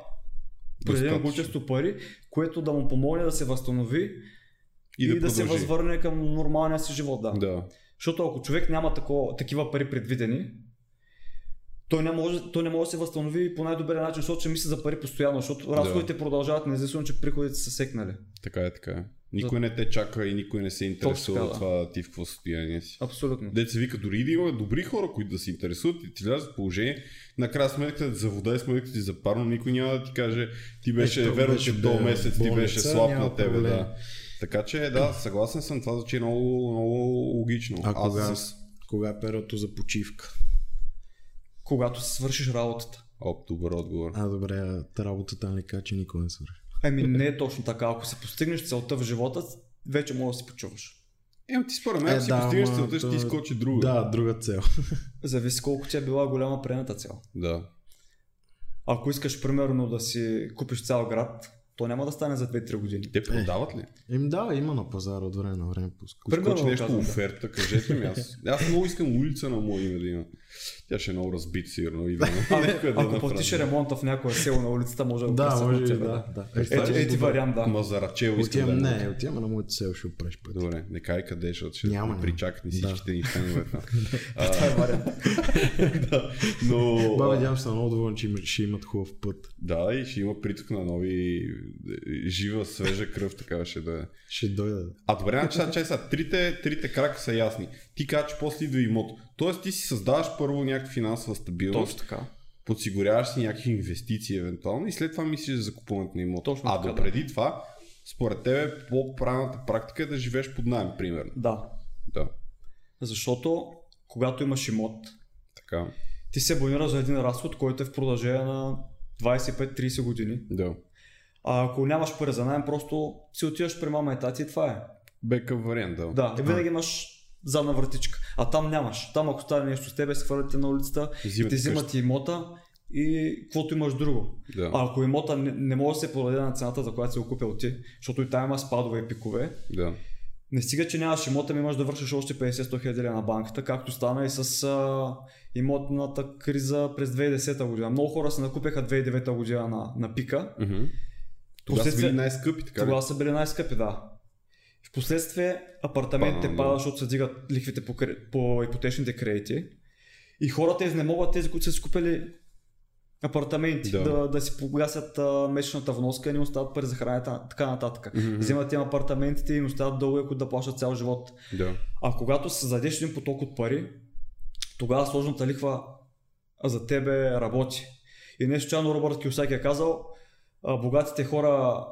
определено количество пари, което да му помогне да се възстанови и, И да да, се възвърне към нормалния си живот. Да. Да. Защото ако човек няма тако, такива пари предвидени, той не, може, той не може да се възстанови по най-добрия начин, защото ще мисли за пари постоянно, защото разходите продължават, независимо, че приходите са секнали. Така е, така е. Никой не те чака и никой не се интересува от да. това ти в какво състояние си. Абсолютно. Дете се вика, дори да има добри хора, които да се интересуват и ти влязат в положение, накрая сметката за вода и сметката ти за парно, никой няма да ти каже, ти беше, Ето, верно, че до месец ти болница, беше слаб на тебе, проблем. да. Така че, да, съгласен съм, това звучи много, много логично. А кога, с... кога е периодто за почивка? Когато си свършиш работата. Оп, добър отговор. А, добре, работата не кажа, че никога не свърши. Ами не е точно така. Ако си постигнеш целта в живота, вече можеш да си почуваш. Ема ти според мен, ако си постигнеш целта, ще ти изкочи друга. Да, друга цел. Зависи колко ти е била голяма прената цел. Да. Ако искаш примерно да си купиш цял град, то няма да стане за 2-3 години. Те продават ли? Им да, има на пазара от време на време пуска. Примерно нещо казвам, да. оферта, кажете ми аз. Аз много искам улица на мое име да има. Тя ще е много разбит, сигурно. И да, да Ако направи. платиш ремонта в някое село на улицата, може да го Да, може тебе, да. да. Е, Ето, ети вариант, да. Мазарачево искам Отивам, да е. не, отиваме на моето село, ще опреш път. Добре, не кай къде, защото ще Няма, причакат ни Да. всичките ни фенове. Това е вариант. да, но... Баба, дявам се много доволен, че ще имат хубав път. Да, и ще има приток на нови е, жива, свежа кръв, така ще да е. Ще дойда. А добре, значи сега, трите, трите крака са ясни. Ти казваш, че после идва имот. Тоест ти си създаваш първо някаква финансова стабилност, Точно така. подсигуряваш си някакви инвестиции евентуално и след това мислиш за закупуването на имот. Точно а така, да. допреди това, според тебе, по-правилната практика е да живееш под найем, примерно. Да. Да, Защото когато имаш имот, така. ти се абонираш за един разход, който е в продължение на 25-30 години. Да. А ако нямаш пари за найем, просто си отиваш при мама и тати и това е. Бекъп вариант, да. Да, и винаги имаш задна вратичка. А там нямаш. Там ако стане нещо с тебе, се хвърлят те на улицата, ти ти взимат и имота и каквото имаш друго. Да. А ако имота не, не може да се продаде на цената, за която си го купил ти, защото и там има спадове и пикове, да. не стига, че нямаш имота, ми имаш да вършиш още 50-100 хиляди на банката, както стана и с а, имотната криза през 2010 година. Много хора се накупяха 2009 година на, на пика. Мгм. Тогава са били най-скъпи, така? Тогава са били най-скъпи, да. Впоследствие апартаментите Падна, да. падат, защото се дигат лихвите по, по ипотечните кредити. И хората изнемогват тези, които са си купили апартаменти, Да. да, да, си погасят а, месечната вноска и не остават пари за храната, така нататък. Мгм. Взимат им апартаментите и им остават дългове, които да плащат цял живот. Да. А когато създадеш един поток от пари, тогава сложната лихва за тебе работи. И нещо, че Робърт Киосаки е казал, богатите хора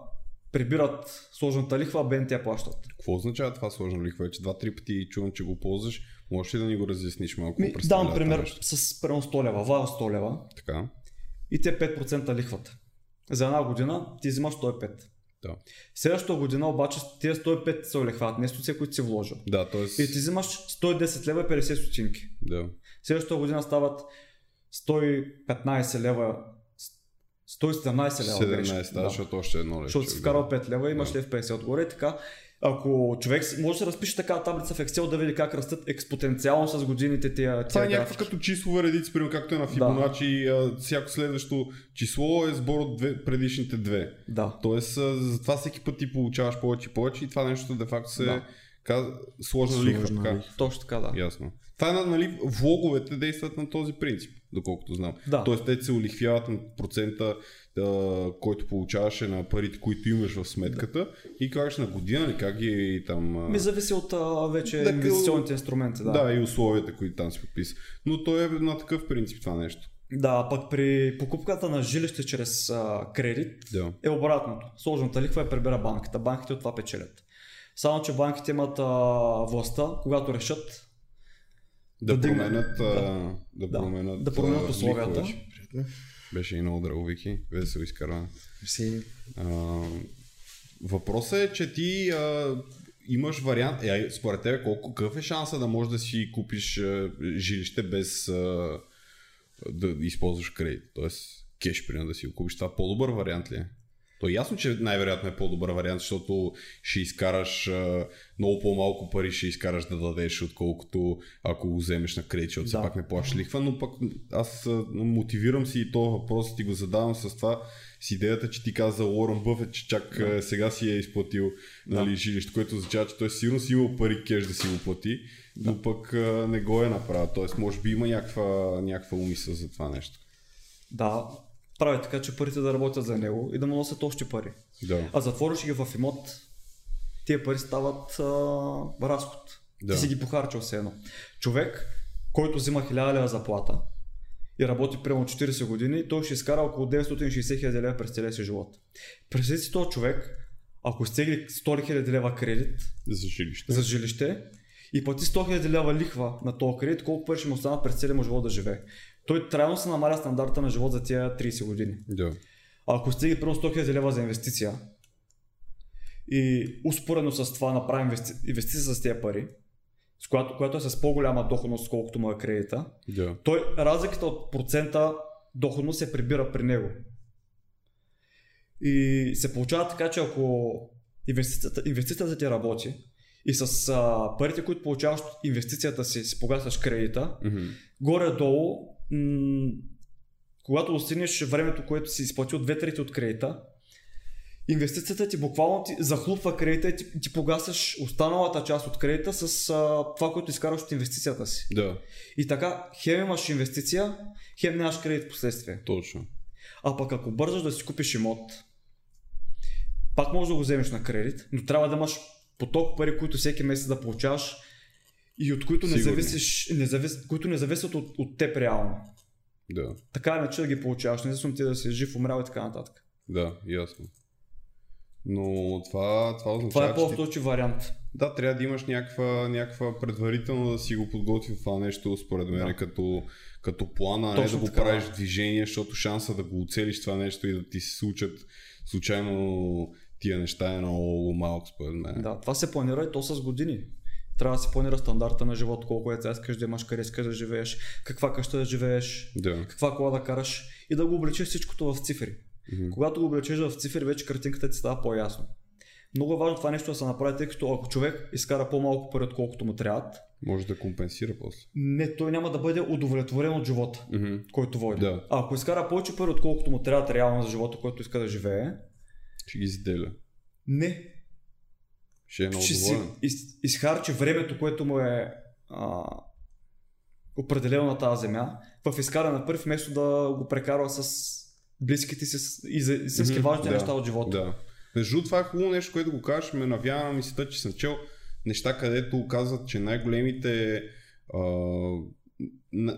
прибират сложната лихва, а бедните я плащат. Какво означава това сложно лихва? Че два-три пъти чувам, че го ползваш. Можеш ли да ни го разясниш малко? Ми, това пример с примерно 100 лева, вал 100 лева Така. и те 5% лихвата. За една година ти взимаш 105. Да. Следващата година обаче тези 105 се олихват, не стотици, които си вложил. Да, т.е. И ти взимаш 110 лева и 50 стотинки. Да. Следващата година стават 115 лева, 117 лева. 17, грешка, да, защото още едно лева. Защото си вкарал 5 лева и имаш Да. лев 50 отгоре така. Ако човек може да се разпише така таблица в Excel да види как растат експотенциално с годините тия, Това е някаква като числова редица, примерно както е на Фибоначи, а, всяко следващо число е сбор от две, предишните две. Да. Тоест, затова всеки път ти получаваш повече и повече и това нещо де факто се Да. казва сложна лихва. Сложна Така. лихва. Точно така, да. Ясно. Това е, нали, влоговете действат на този принцип, доколкото знам. Да. Тоест, те се улихвяват на процента, а, който получаваше на парите, които имаш в сметката и кажеш на година ли как ги там... а, Ми зависи от а, вече Да, инвестиционните инструменти. Да. да. да, и условията, които там си подписа. Но той е на такъв принцип това нещо. да, пък при покупката на жилище чрез а, кредит Да. е обратното. Сложната лихва я прибира банката. Банките от това печелят. Само, че банките имат а, властта, когато решат Да, Да променят, а, да, да, променят, да променят условията. Беше и много драго, Вики. Весело изкарване. Си... А, въпросът е, че ти а, имаш вариант. Е, според тебе, колко какъв е шанса да можеш да си купиш а, жилище без а, да използваш кредит? Тоест, кеш, примерно, да си го купиш. Това по-добър вариант ли е? То е ясно, че най-вероятно е по-добър вариант, защото ще изкараш много по-малко пари, ще изкараш да дадеш, отколкото ако го вземеш на кредит, защото да. все пак не плащаш лихва, но пък аз мотивирам си и то въпрос ти го задавам с това, с идеята, че ти каза за Уорън Бъфет, че чак да. сега си е изплатил да. нали, жилище, което означава, че той сигурно си имал пари кеш да си го плати, да. но пък не го е направил. Тоест, може би има някаква, някаква умисъл за това нещо. Да, прави така, че парите да работят за него и да му носят още пари. Да. А затвориш ги в имот, тия пари стават а, разход. Да. Ти си ги похарчил все едно. Човек, който взима 1000 лева заплата и работи прямо 40 години, той ще изкара около 960 хиляди лева през целия си живот. Представете си този човек, ако стегли 100 хиляди лева кредит за жилище. за жилище и плати 100 хиляди лева лихва на този кредит, колко пари ще му останат през целия му живот да живее той трайно се намаля стандарта на живот за тия 30 години. Да. Ако стига примерно 100 000 лева за инвестиция и успоредно с това направим инвести... инвестиция с тези пари, с която, която е с по-голяма доходност, колкото му е кредита, да. той разликата от процента доходност се прибира при него. И се получава така, че ако инвестицията, инвестицията ти работи и с а, парите, които получаваш от инвестицията си, си погасваш кредита, mm-hmm. горе-долу м- когато достигнеш времето, което си изплатил две трети от кредита, инвестицията ти буквално ти захлупва кредита и ти, ти погасаш останалата част от кредита с а, това, което изкараш от инвестицията си. Да. И така, хем имаш инвестиция, хем нямаш кредит в последствие. Точно. А пък ако бързаш да си купиш имот, пак можеш да го вземеш на кредит, но трябва да имаш поток пари, които всеки месец да получаваш и от които не зависиш, не завис, които не зависят от, от теб реално. Да. Така иначе да ги получаваш, независимо ти да си жив, умрял и така нататък. Да, ясно. Но това, това означава, Това е по-устойчив ти... вариант. Да, трябва да имаш някаква, някаква предварително да си го подготви това нещо, според мен, да. като, като плана, а не да го така, правиш движение, защото шанса да го оцелиш това нещо и да ти се случат случайно тия неща е много малък, според мен. Да, това се планира и то с години трябва да се планира стандарта на живот, колко е искаш да имаш, къде искаш да живееш, каква къща да живееш, да. каква кола да караш и да го облечеш всичкото в цифри. Mm-hmm. Когато го облечеш в цифри, вече картинката ти става по-ясно. Много е важно това нещо да се направи, тъй като ако човек изкара по-малко пари, отколкото му трябват, може да компенсира после. Не, той няма да бъде удовлетворен от живота, mm-hmm. който води. Да. А ако изкара повече пари, отколкото му трябват реално за живота, който иска да живее, ще ги заделя. Не, ще е много ще доволен. си из, изхарчи времето, което му е а, определено на тази земя, в изкара на първ, вместо да го прекарва с близките си и за всички mm-hmm, важни да, неща от живота. Да. Между това е хубаво нещо, което го кажеш, ме навява на мисълта, че съм чел неща, където казват, че най-големите а,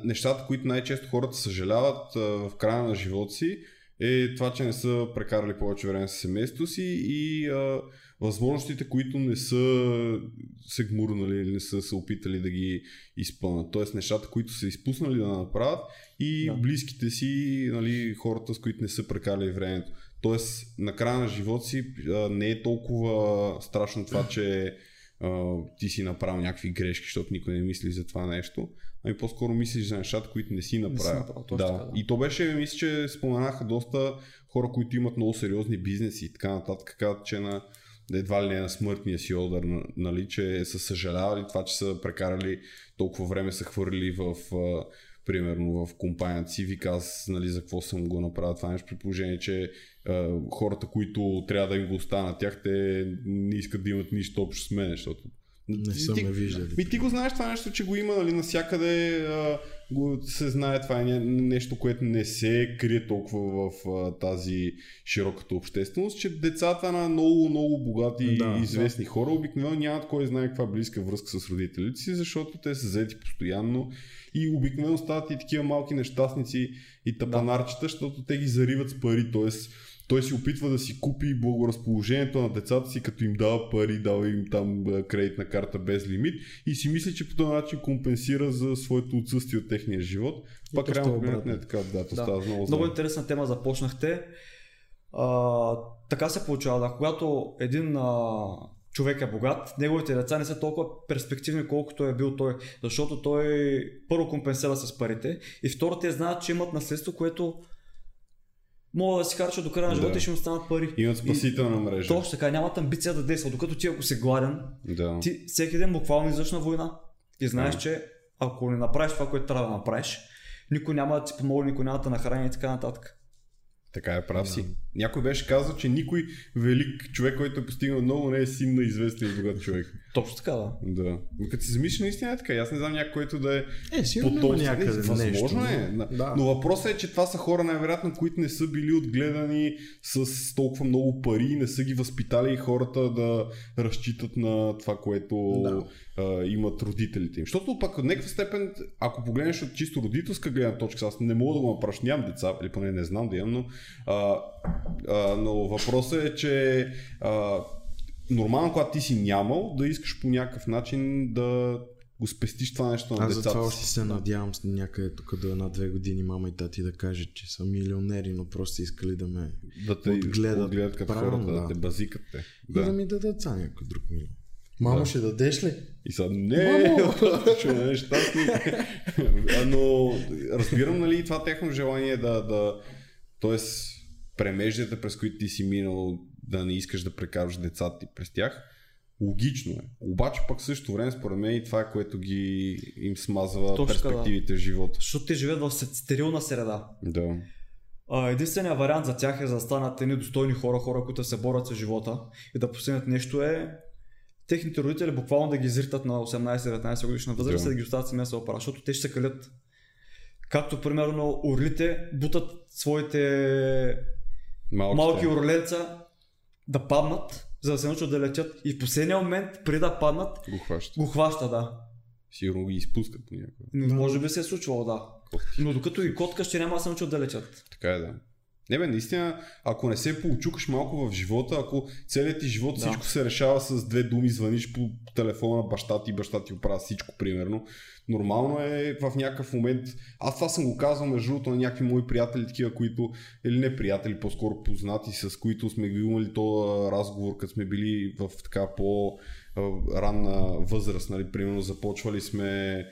нещата, които най-често хората съжаляват а, в края на живота си, е това, че не са прекарали повече време с семейството си и а, възможностите, които не са се гмурнали или не са се опитали да ги изпълнят. Тоест нещата, които са изпуснали да направят и да. близките си, нали, хората, с които не са прекарали времето. Тоест, на края на живота си а, не е толкова страшно това, че а, ти си направил някакви грешки, защото никой не мисли за това нещо. Ами по-скоро мислиш за нещата, които не си направил. Не направил да. Така, да. И то беше, мисля, че споменаха доста хора, които имат много сериозни бизнеси и така нататък, казват, че на едва ли не на смъртния си одър, нали, че са съжалявали това, че са прекарали толкова време са хвърли в примерно в компанията си, вика аз нали, за какво съм го направил това нещо, при положение, че а, хората, които трябва да им го останат тях, те не искат да имат нищо общо с мен, защото не ти, ме виждали. Ми ти го знаеш това нещо, че го има нали, навсякъде, а, го, се знае това е нещо, което не се крие толкова в а, тази широката общественост, че децата на много, много богати да, и известни да. хора обикновено нямат кой знае каква близка връзка с родителите си, защото те са заети постоянно и обикновено стават и такива малки нещастници и тапанарчета, защото те ги зариват с пари, т.е той си опитва да си купи благоразположението на децата си, като им дава пари, дава им там а, кредитна карта без лимит и си мисли, че по този начин компенсира за своето отсъствие от техния живот. Пак реално погледнат не е така, да, то Да. става много Много интересна тема започнахте. А, така се получава, да, когато един а, човек е богат, неговите деца не са толкова перспективни, колкото е бил той, защото той първо компенсира с парите и второ те знаят, че имат наследство, което могат да си харчат до края на Да. живота и ще им останат пари. Имат спасителна мрежа. Точно така, нямат амбиция да действат, докато ти ако си гладен, Да. ти всеки ден буквално излъж на война и знаеш, Да. че ако не направиш това, което трябва да направиш, никой няма да ти помогне, никой няма да нахрани и така нататък. Така е, прав си. Някой беше казал, че никой велик човек, който е постигнал много, не е син на известен и богат човек. Точно така, да. Да. Но като си замислиш, наистина е така. Аз не знам някой, който да е Е, сигурно има някъде Възможно нещо. е. но- Да. Но въпросът е, че това са хора, най-вероятно, които не са били отгледани с толкова много пари не са ги възпитали хората да разчитат на това, което Да. а, имат родителите им. Защото пък от някаква степен, ако погледнеш от чисто родителска гледна точка, аз не мога да го направя, нямам деца, или поне не знам да имам, но, а, а, но въпросът е, че а, нормално, когато ти си нямал, да искаш по някакъв начин да го спестиш това нещо на Аз децата затова си. още се надявам с някъде тук до една-две години мама и тати да кажат, че са милионери, но просто искали да ме... да те отгледат. отгледат като Правилно, хората, да. да. те базикат те. Да. И да ми дадат за някой друг милион. Мамо, Да. ще дадеш ли? И са, не, че не е щастни. Но разбирам, нали, това техно желание да, да т.е. премеждията, през които ти си минал, да не искаш да прекараш децата ти през тях, логично е. Обаче пък в същото време, според мен, и това е което ги им смазва Точно така, да. перспективите в живота. Защото те живеят в стерилна среда. Да. Единственият вариант за тях е да станат едни достойни хора, хора, които се борят за живота и да постигнат нещо е техните родители буквално да ги изритат на 18-19 годишна възраст Да. и да ги оставят да се оправят, защото те ще се калят. Както примерно орлите бутат своите Малките. малки орленца да паднат, за да се научат да летят и в последния момент, преди да паднат, го хващат. го хваща, да. Сигурно ги изпускат понякога. Но Може би се е случвало, да. Но докато и котка ще няма да се научат да летят. Така е, да. Не бе, наистина, ако не се получукаш малко в живота, ако целият ти живот Да. всичко се решава с две думи, звъниш по телефона на баща ти, баща ти оправя всичко, примерно. Нормално е в някакъв момент. Аз това съм го казал между другото на някакви мои приятели, такива, които, или не приятели, по-скоро познати, с които сме го имали този разговор, като сме били в така по ранна възраст, нали, примерно започвали сме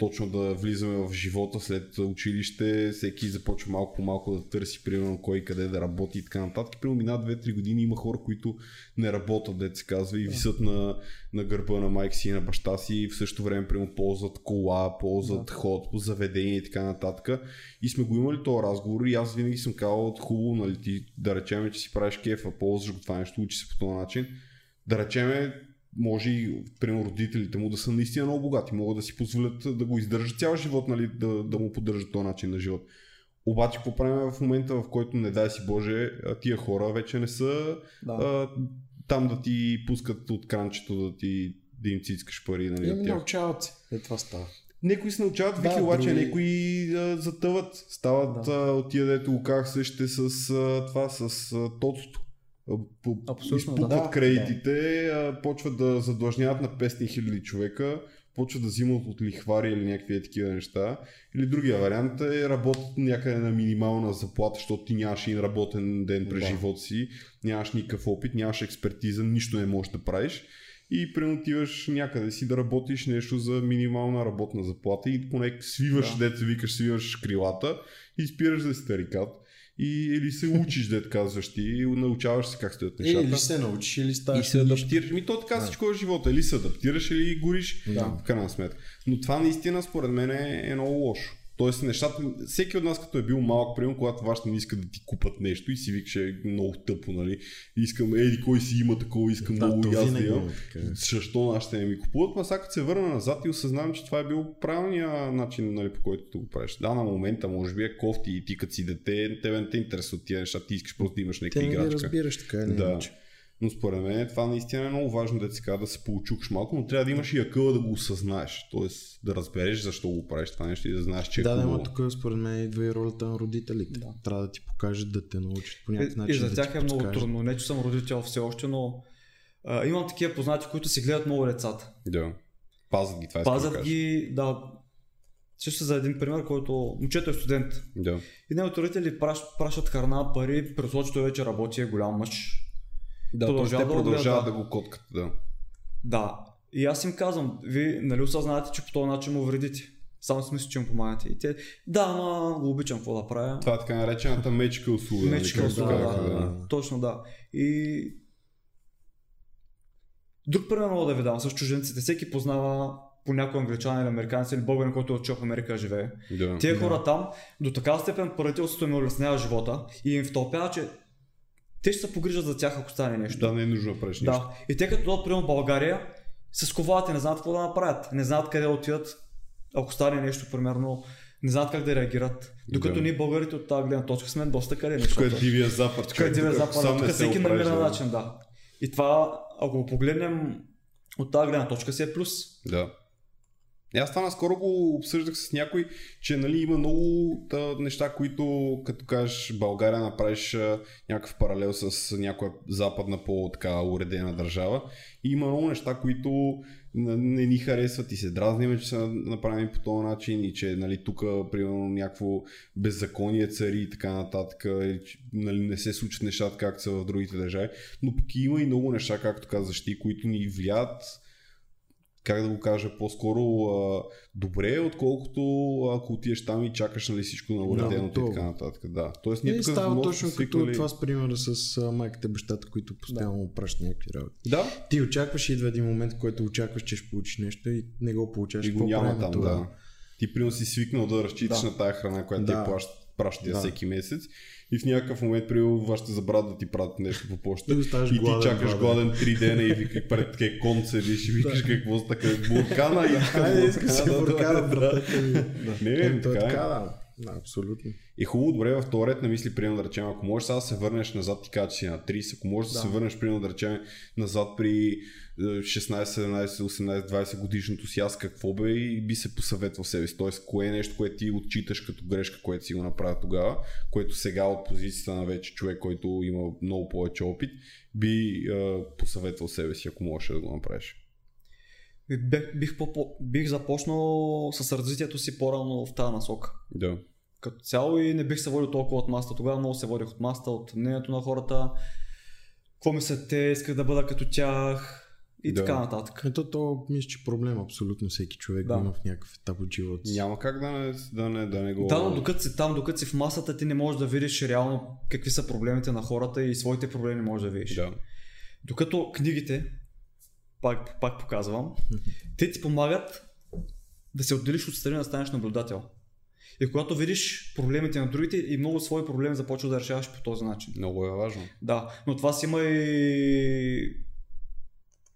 точно да влизаме в живота след училище, всеки започва малко по малко да търси, примерно, кой къде да работи и така нататък. Примерно минат 2-3 години има хора, които не работят, дет се казва, и висят на, на гърба на майка си и на баща си и в същото време, примерно, ползват кола, ползват Да. ход заведение и така нататък. И сме го имали този разговор и аз винаги съм казал, хубаво, нали, ти да речем, че си правиш кефа, ползваш го това нещо, учи се по този начин. Да речеме, може и, примерно, родителите му да са наистина много богати, могат да си позволят да го издържат цял живот, нали, да, да му поддържат този начин на живот. Обаче, какво правим в момента, в който, не дай си Боже, тия хора вече не са Да. а, там да ти пускат от кранчето, да ти да им цицкаш пари, нали, Еми, научават се. Е, това става. Некои се научават Да, вики, обаче други- некои а, затъват. Стават Да. а, от тия, дето го казах същите с а, това, с а, тоцото. По- Абсолютно, Изпукват да. кредитите, а, почват да задлъжняват на 500 хиляди човека, почват да взимат от лихвари или някакви такива неща. Или другия вариант е работят някъде на минимална заплата, защото ти нямаш един работен ден през Да. живота си, нямаш никакъв опит, нямаш експертиза, нищо не можеш да правиш и принотиваш някъде си да работиш нещо за минимална работна заплата и поне свиваш, Да. да. дето викаш, свиваш крилата и спираш да си тарикат. И, или се учиш, дет казваш ти, и научаваш се как стоят Е, нещата. или се научиш, или И ставаш се нищо. адаптираш. Ми то така Да. всичко е живота. Или се адаптираш, или гориш. Да. В крайна сметка. Но това наистина според мен е, е много лошо. Тоест нещата, всеки от нас като е бил малък, примерно, когато вашите не искат да ти купат нещо и си викаше е много тъпо, нали? Искам, еди кой си има такова, искам Да, много и аз да имам. Защо нашите не ми купуват? Ма сега като се върна назад и осъзнавам, че това е бил правилният начин, нали, по който го правиш. Да, на момента може би е кофти и ти като си дете, тебе не те интересуват тия неща, ти искаш просто да имаш Те някаква не ги играчка. разбираш така или Да. иначе. Но според мен това наистина е много важно да казва да се получукаш малко, но трябва да имаш и акъла да го осъзнаеш. Тоест да разбереш защо го правиш това нещо и да знаеш, че е Да, да, хубаво. но тук според мен идва и ролята на родителите. Да. Трябва да ти покажат да те научат по И, някакъв и начин. за да тях ти е много трудно. Не, че съм родител все още, но а, имам такива познати, които си гледат много децата. Да. Пазят ги, това да Пазят ги, да. Също за един пример, който момчето е студент. Да. И неговите родители пращ, пращат храна, пари, при условие, че той вече работи, е голям мъж. Да, Продължава те да продължават да го коткат, да. Да. И аз им казвам, вие нали осъзнавате, че по този начин му вредите. Само си мисля, че му помагате. И те, да, ама го обичам, какво да правя. Това е така наречената мечка услуга. нали, Мечка услуга, казаха, да, да. Точно да. И друг пример мога да ви дам с чужденците. Всеки познава по някой англичанин или американец или българин, който е отишъл в Америка да живее. Да. Тия Да. хора там до такава степен правителството им улеснява живота и им втълпява, че те ще се погрижат за тях, ако стане нещо. Да, не е нужно да правиш нищо. Да. И те като дойдат примерно в България, се сковават и не знаят какво да направят. Не знаят къде да отидат, ако стане нещо, примерно, не знаят как да реагират. Докато Да. ние българите от тази гледна точка сме доста калени. Тук е дивия запад. тук е дивия запад, тук се всеки намира да. начин, да. И това, ако го погледнем от тази гледна точка, си е плюс. Да. И аз това наскоро го обсъждах с някой, че нали, има много та, неща, които като кажеш България направиш а, някакъв паралел с някоя западна по-така уредена държава. И има много неща, които не ни харесват и се дразниме, че са направени по този начин и че нали, тук примерно някакво беззаконие цари и така нататък, и, нали, не се случват нещата както са в другите държави, но пък има и много неща, както казваш ти, които ни влияят как да го кажа, по-скоро а, добре, отколкото ако отидеш там и чакаш нали, всичко на уреденото и така нататък. Да. Тоест, ние Не тук става точно сме като това с примера с а, майката и бащата, които постоянно му пращат някакви работи. Да, Ти очакваш и идва един момент, в който очакваш, че ще получиш нещо и не го получаваш. и го няма там. тогава? Да. Ти примерно си свикнал да разчиташ Да. на тая храна, която Да. ти плащат пращат Да. всеки месец и в някакъв момент примерно вашите забравят да ти пратят нещо по почта И ти гладен чакаш гладен 3 дена и вика, пред такива кон седиш и викаш какво са така буркана и Айде, иска се буркана, ми. Не, е така е. така, да. Абсолютно. И хубаво, добре, в този ред на мисли, примерно да речем, ако можеш сега да се върнеш назад, ти кажа, че си на 30, ако можеш да, Да. се върнеш, примерно да речем, назад при е, 16, 17, 18, 20 годишното си, аз какво бе и би се посъветвал себе си. Тоест, кое е нещо, което ти отчиташ като грешка, което си го направил тогава, което сега от позицията на вече човек, който има много повече опит, би е, посъветвал себе си, ако можеш да го направиш. И Бех, бих, по, бих започнал с развитието си по-рано в тази насока. Да. Като цяло и не бих се водил толкова от маста. Тогава много се водих от маста, от мнението на хората. Какво мислят те, исках да бъда като тях и Да. така нататък. Ето то, мисля, че проблем абсолютно всеки човек Да. има в някакъв етап от живота си. Няма как да не, да не, да не го... Да, но докато си там, докато си в масата, ти не можеш да видиш реално какви са проблемите на хората и своите проблеми можеш да видиш. Да. Докато книгите, пак, пак показвам, те ти помагат да се отделиш от страни да станеш наблюдател. И когато видиш проблемите на другите и много свои проблеми започваш да решаваш по този начин. Много е важно. Да, но това си има и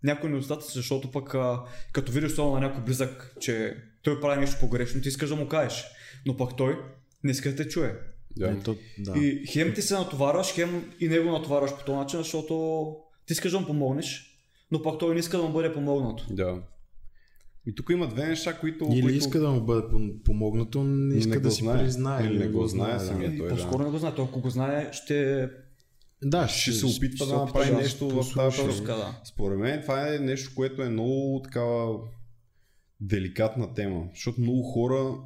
някои недостатъци, защото пък а, като видиш това на някой близък, че той прави нещо погрешно, ти искаш да му кажеш. Но пък той не иска да те чуе. Да. Ето, да. И хем ти се натоварваш, хем и него натоварваш по този начин, защото ти искаш да му помогнеш, но пък той не иска да му бъде помогнато. Да. И тук има две неща, които... Или които... иска да му бъде пом- помогнато, не Не иска го да си знае. признае. Или не го знае да. самия. Той, по-скоро не го знае. Той ако го знае, ще, Да, Ще се опитва ще да направи да нещо в тази да. Според мен това е нещо, което е много такава деликатна тема, защото много хора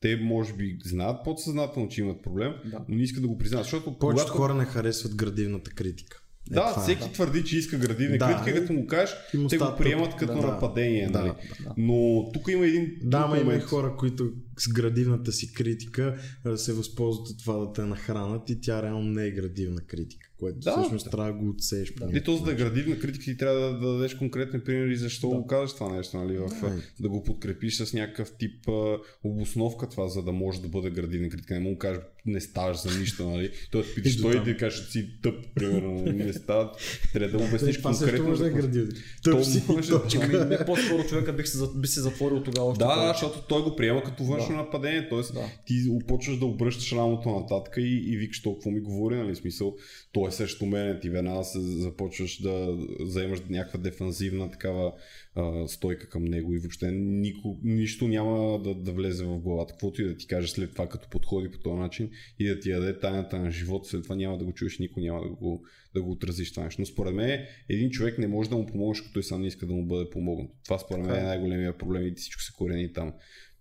те може би знаят подсъзнателно, че имат проблем, Да. но не искат да го признаят, защото Повечето когато... хора не харесват градивната критика. Е, Да, това е. всеки твърди, че иска градивна Да, критика, е. като му кажеш, му те го приемат тъпо. като Да, нападение. да, нали? да. Но тук има един Да, ама има хора, които с градивната си критика се възползват от това да те нахранат и тя реално не е градивна критика, което Да. всъщност трябва да го отсееш. по И то за да е градивна критика ти трябва да, да дадеш конкретни примери защо Да. го казваш това нещо, нали? В, Да. да го подкрепиш с някакъв тип а, обосновка това, за да може да бъде градивна критика. Не му кажеш, не ставаш за нищо, нали? Той да питаш, той да каже, че си тъп, примерно, нали? не става. Трябва да му обясниш Това също конкретно. може да е. То Тъп си, може. Ами, не, по-скоро човека бих се, би се затворил тогава Да, да, защото той го приема като външно Да. нападение, т.е. Да. ти почваш да обръщаш рамото нататък и, и викаш толкова ми говори, нали, смисъл, той е срещу мен, ти веднага се започваш да заемаш някаква дефанзивна такава а, стойка към него и въобще нико, нищо няма да, да влезе в главата. Каквото и да ти каже след това, като подходи по този начин и да ти даде тайната на живота, след това няма да го чуеш, никой няма да го, да го отразиш това нещо. Но според мен един човек не може да му помогнеш, като той сам не иска да му бъде помогнат. Това според мен е е. най-големия проблем и всичко се корени там.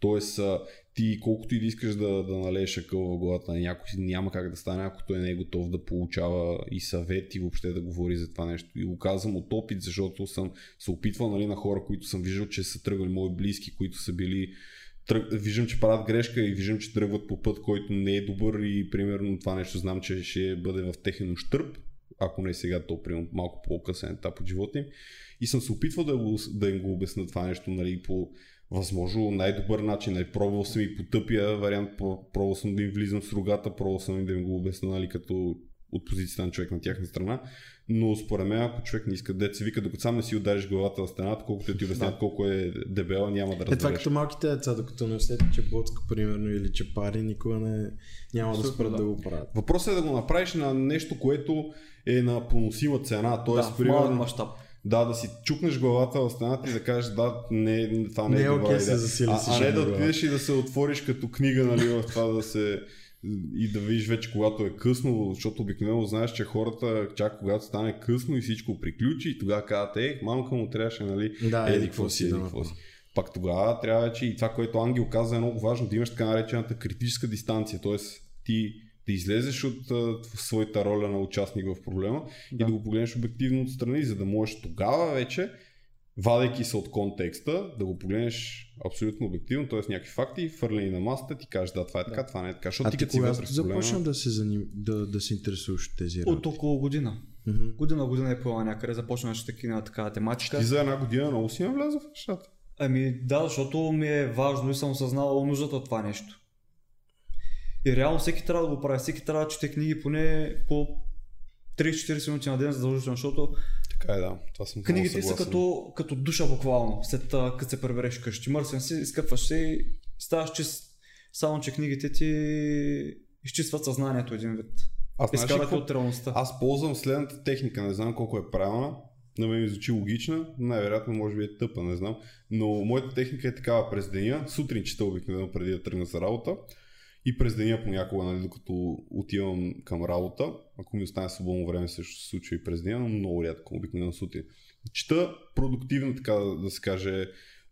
Тоест, ти колкото и да искаш да, да налееш акъл в главата на някой, няма как да стане, ако той не е готов да получава и съвет и въобще да говори за това нещо. И го казвам от опит, защото съм се опитвал нали, на хора, които съм виждал, че са тръгвали мои близки, които са били тръг... виждам, че правят грешка и виждам, че тръгват по път, който не е добър и примерно това нещо знам, че ще бъде в техен ущърп, ако не сега, то примерно малко по-късен етап от живота им. И съм се опитвал да, да им го обясня това нещо нали, по възможно най-добър начин. Нали, пробвал съм и по тъпия вариант, про- пробвал съм да им влизам с рогата, пробвал съм и да им го обясня нали, като от позицията на човек на тяхна страна. Но според мен, ако човек не иска да се вика, докато сам не си удариш главата в стената, колкото ти обяснят Да. колко е дебела, няма да Е, това разбереш. като малките деца, докато не усетят, че боцка, примерно, или че пари, никога не, няма да Абсолютно, спрат да. да. го правят. Въпросът е да го направиш на нещо, което е на поносима цена. Тоест, да, примерно, мащаб. Да, да си чукнеш главата в стената и да кажеш, да, не, това не, Не е е добра се идея. засили а, а не да отидеш и да се отвориш като книга, нали, в това да се и да видиш вече когато е късно, защото обикновено знаеш, че хората чак когато стане късно и всичко приключи и тогава казват, е, мамка му трябваше, нали, Да, еди какво си, еди какво си. Пак тогава трябва вече и това, което Ангел каза е много важно, да имаш така наречената критическа дистанция, т.е. ти да излезеш от а, своята роля на участник в проблема да. И да го погледнеш обективно отстрани, за да можеш тогава вече, вадейки се от контекста, да го погледнеш абсолютно обективно, т.е. някакви факти, фърлени на масата, ти кажеш да, това е така, Да. това не е така, защото А ти ти като си кога започна да се, заним... да, да се интересуваш от тези От работи? около година. Мгм. Година, година е поела някъде, започнаш таки на такава тематика. Ти за една година много си навляза в нещата. Ами да, защото ми е важно и съм осъзнал нуждата от това нещо. И реално всеки трябва да го прави, всеки трябва да чете книги поне по 30-40 минути на ден задължително, защото Така е, да. Това съм книгите са като, като душа буквално, след като се пребереш къщи. Мърсен си, изкъпваш се и ставаш чист. Само, че книгите ти изчистват съзнанието един вид. Аз Изкарат от реалността. Аз ползвам следната техника, не знам колко е правилна. На мен ми звучи логична, най-вероятно може би е тъпа, не знам. Но моята техника е такава през деня, сутрин чета обикновено преди да тръгна за работа и през деня понякога, нали, докато отивам към работа, ако ми остане свободно време също се случва и през деня, но много рядко, обикновено сутрин. Чета продуктивно, така да, да се каже,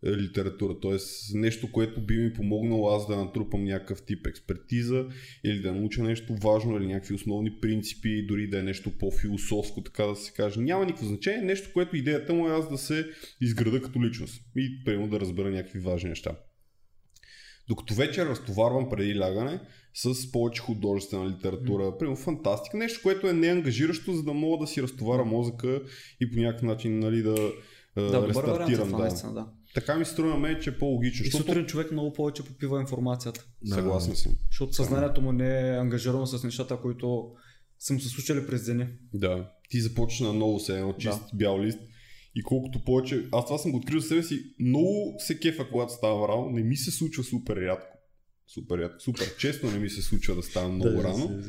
е, литература, т.е. нещо, което би ми помогнало аз да натрупам някакъв тип експертиза или да науча нещо важно или някакви основни принципи, дори да е нещо по-философско, така да се каже. Няма никакво значение, нещо, което идеята му е аз да се изграда като личност и примерно да разбера някакви важни неща. Докато вечер разтоварвам преди лягане с повече художествена литература, mm. примерно фантастика, нещо, което е неангажиращо, за да мога да си разтоваря мозъка и по някакъв начин нали, да, да, е рестартирам. Да. наистина, да. Така ми струва мен, че е по-логично. И Защото... сутрин човек много повече попива информацията. Да. Съгласен съм. Защото съзнанието му не е ангажирано с нещата, които са му се случили през деня. Да. Ти започна на ново се едно чист да. бял лист. И колкото повече, аз това съм го открил за себе си, много се кефа, когато става рано, не ми се случва супер рядко. Супер рядко, супер често не ми се случва да става много да, рано,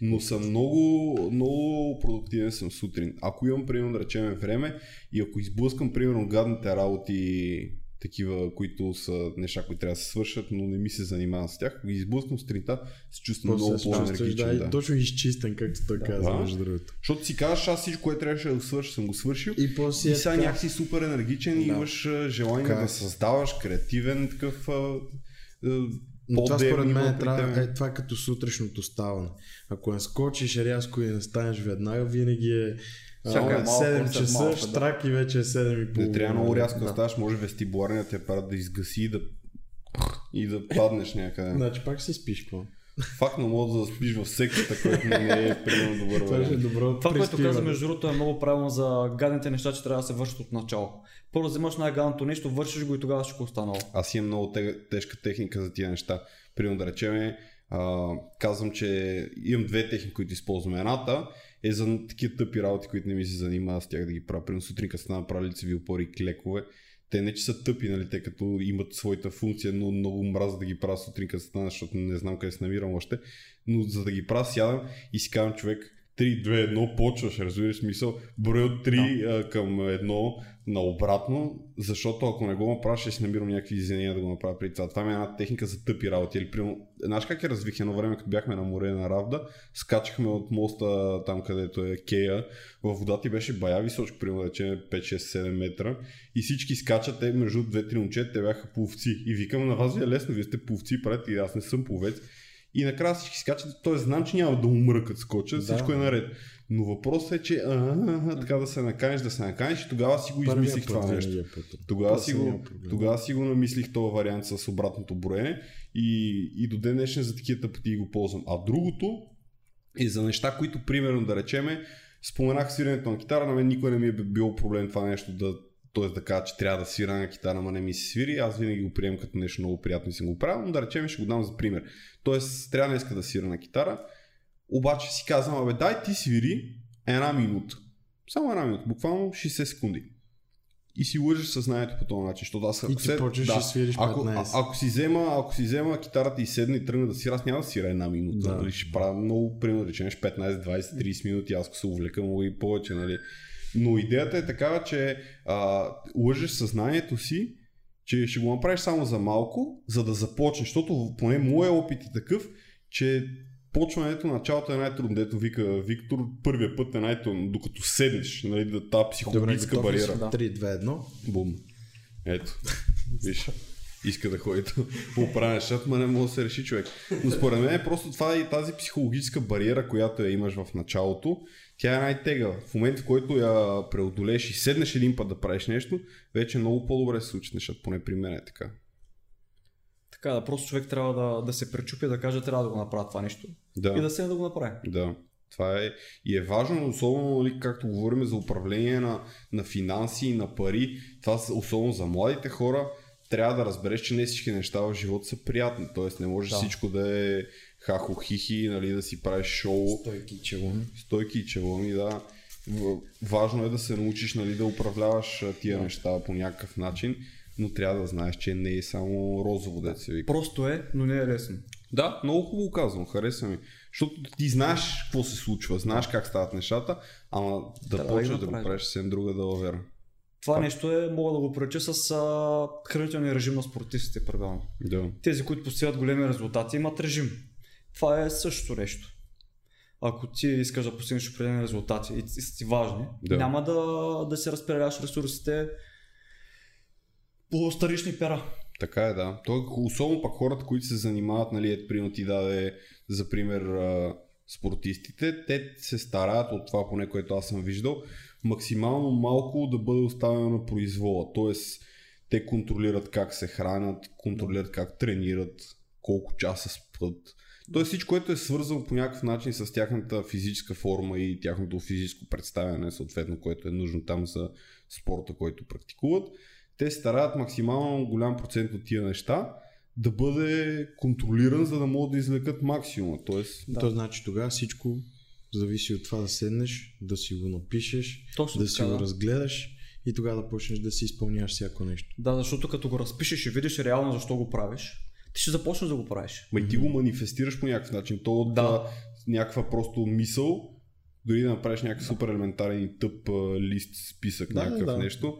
но съм много, много продуктивен съм сутрин. Ако имам, примерно, да речем време и ако изблъскам, примерно, гадните работи, такива, които са неща, които трябва да се свършат, но не ми се занимавам с тях, ако ги изблъскам сутринта, се чувствам много по-енергичен. да, Да, и точно изчистен, както той каза, Да. между другото. Защото си казваш, аз всичко, което трябваше да свърша, съм го свършил. И после И е сега така. някакси супер енергичен и Да. имаш а, желание Така е. да създаваш креативен такъв Но това според мен при трябва, е това е като сутрешното ставане. Ако не скочиш рязко и не станеш веднага, винаги е Чакай, малко 7 след часа, малко, да. штрак и вече е 7 и половина. Не трябва много рязко да ставаш, може вестибуларният ти апарат да изгаси и да и да паднеш някъде. Значи пак си спиш по. Факт, но мога да спиш в секцията, което не е примерно добър Това е добро Това, което каза, между другото, е много правилно за гадните неща, че трябва да се вършат от начало. Първо вземаш най-гадното нещо, вършиш го и тогава всичко останало. Аз имам много тежка техника за тия неща. Примерно да речем, а, казвам, че имам две техники, които използвам. Едната е за такива тъпи работи, които не ми се занимава с тях да ги правя. Примерно сутрин, като стана направили лицеви опори и клекове, те не че са тъпи, нали, те като имат своята функция, но много мраза да ги правя сутрин, като стана, защото не знам къде се намирам още. Но за да ги правя, сядам и си казвам човек, 3, 2, 1, почваш, разбираш смисъл, брой от 3 да. а, към 1 наобратно, защото ако не го направиш, ще си намирам някакви извинения да го направя при това. Това ми е една техника за тъпи работи. Или, примерно, знаеш как е развих едно време, като бяхме на море на Равда, скачахме от моста там, където е Кея, във водата и беше бая височко, примерно да 5, 6, 7 метра и всички скачат, те между две-три момчета, те бяха пловци. И викам, на вас ви е лесно, вие сте пловци, правите и аз не съм пловец. И накрая всички скачат, т.е. знам, че няма да умра като скоча, да. всичко е наред. Но въпросът е, че а, а, така да се наканеш, да се наканеш и тогава си го измислих това нещо. Тогава си, го, тогава си го намислих този вариант с обратното броене и, и до ден днешен за такива тъпоти го ползвам. А другото е за неща, които примерно да речеме, споменах свирането на китара, на мен никой не ми е било проблем това нещо да т.е. да кажа, че трябва да свира на китара, ама не ми се свири, аз винаги го приемам като нещо много приятно и съм го правил, но да речем ще го дам за пример. Тоест, трябва да иска да свира на китара, обаче си казвам, абе дай ти свири една минута. Само една минута, буквално 60 секунди. И си лъжеш съзнанието по този начин, защото аз и ти се, почваш да, свириш ако, а, ако, си взема, ако си взема китарата и седна и тръгна да свира, аз няма да свира една минута. Да. Нали, ще правя много, примерно, речем 15, 20, 30 минути, аз ако се увлека, мога и повече, нали. Но идеята е такава, че а, лъжеш съзнанието си, че ще го направиш само за малко, за да започнеш, защото поне моят опит е такъв, че почването, началото е най-трудно, дето вика Виктор, първия път е най-трудно, докато седнеш, нали, да тази психологическа Добре, бариера. Да. 3, 2, 1. Бум. Ето. Виж. Иска да ходи по оправен шат, ма не може да се реши човек. Но според мен е просто това и тази психологическа бариера, която я имаш в началото, тя е най-тега. В момента, в който я преодолеш и седнеш един път да правиш нещо, вече много по-добре се случи нещата, поне при мен е така. Така да, просто човек трябва да, да се пречупи, да каже, трябва да го направя това нещо. Да. И да се да го направи. Да. Това е и е важно, особено нали, както говорим за управление на, на финанси и на пари, това особено за младите хора, трябва да разбереш, че не всички неща в живота са приятни. Тоест не може да. всичко да е хахо хихи, нали, да си правиш шоу. Стойки и челони. Стойки и челони, да. Важно е да се научиш нали, да управляваш тия да. неща по някакъв начин, но трябва да знаеш, че не е само розово, да се вика. Просто е, но не е лесно. Да, много хубаво казвам, хареса ми. Защото ти знаеш какво се случва, знаеш как стават нещата, ама да почнеш да, да го правиш съвсем друга далавера. Това а. нещо е, мога да го поръча с а, хранителния режим на спортистите, предавам. Да. Тези, които постигат големи резултати, имат режим. Това е същото нещо. Ако ти искаш да постигнеш определени резултати и са ти важни, да. няма да, да се разпределяш ресурсите по старични пера. Така е, да. То, особено пък хората, които се занимават, нали, ето примерно ти даде за пример спортистите, те се стараят от това, поне което аз съм виждал, максимално малко да бъде оставено на произвола. Тоест, те контролират как се хранят, контролират как тренират, колко часа спът. Тоест всичко, което е свързано по някакъв начин с тяхната физическа форма и тяхното физическо представяне, съответно, което е нужно там за спорта, който практикуват, те стараят максимално голям процент от тия неща да бъде контролиран, за да могат да извлекат максимума. Тоест, да. То значи тогава всичко зависи от това да седнеш, да си го напишеш, Точно да си така, го да. разгледаш и тогава да почнеш да си изпълняваш всяко нещо. Да, защото като го разпишеш и видиш реално защо го правиш, ти ще започнеш да го правиш. Ма и ти го манифестираш по някакъв начин. То да. да някаква просто мисъл, дори да направиш някакъв супер елементарен и тъп лист, списък, да, някакъв да. нещо,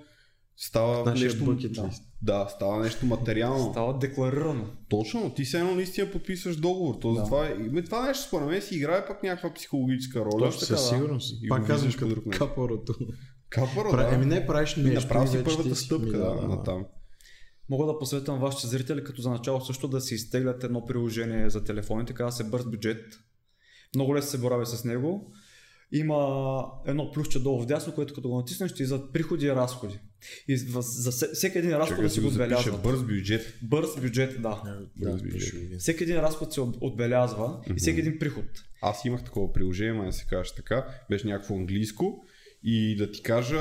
става нещо... Да. да, става нещо материално. Става декларирано. Точно, ти се едно наистина подписваш договор. То да. това, е, това нещо според мен си играе пък някаква психологическа роля. Точно така, със сигурност. Да. Пак казвам като капорото. Капоро, да. Еми не правиш нещо. Направи си първата стъпка, да, да, на там. Мога да посветвам вашите зрители като за начало също да си изтеглят едно приложение за телефоните, казва се бърз бюджет. Много лесно се борави с него. Има едно плюсче долу в дясно, което като го натиснеш ще излизат приходи и разходи. И за всеки един разход Чакай, да си го отбелязва. Бърз бюджет. Бърз бюджет, да. Бърз бюджет. Всеки един разход се отбелязва mm-hmm. и всеки един приход. Аз имах такова приложение, ма да се каже така, беше някакво английско И да ти кажа,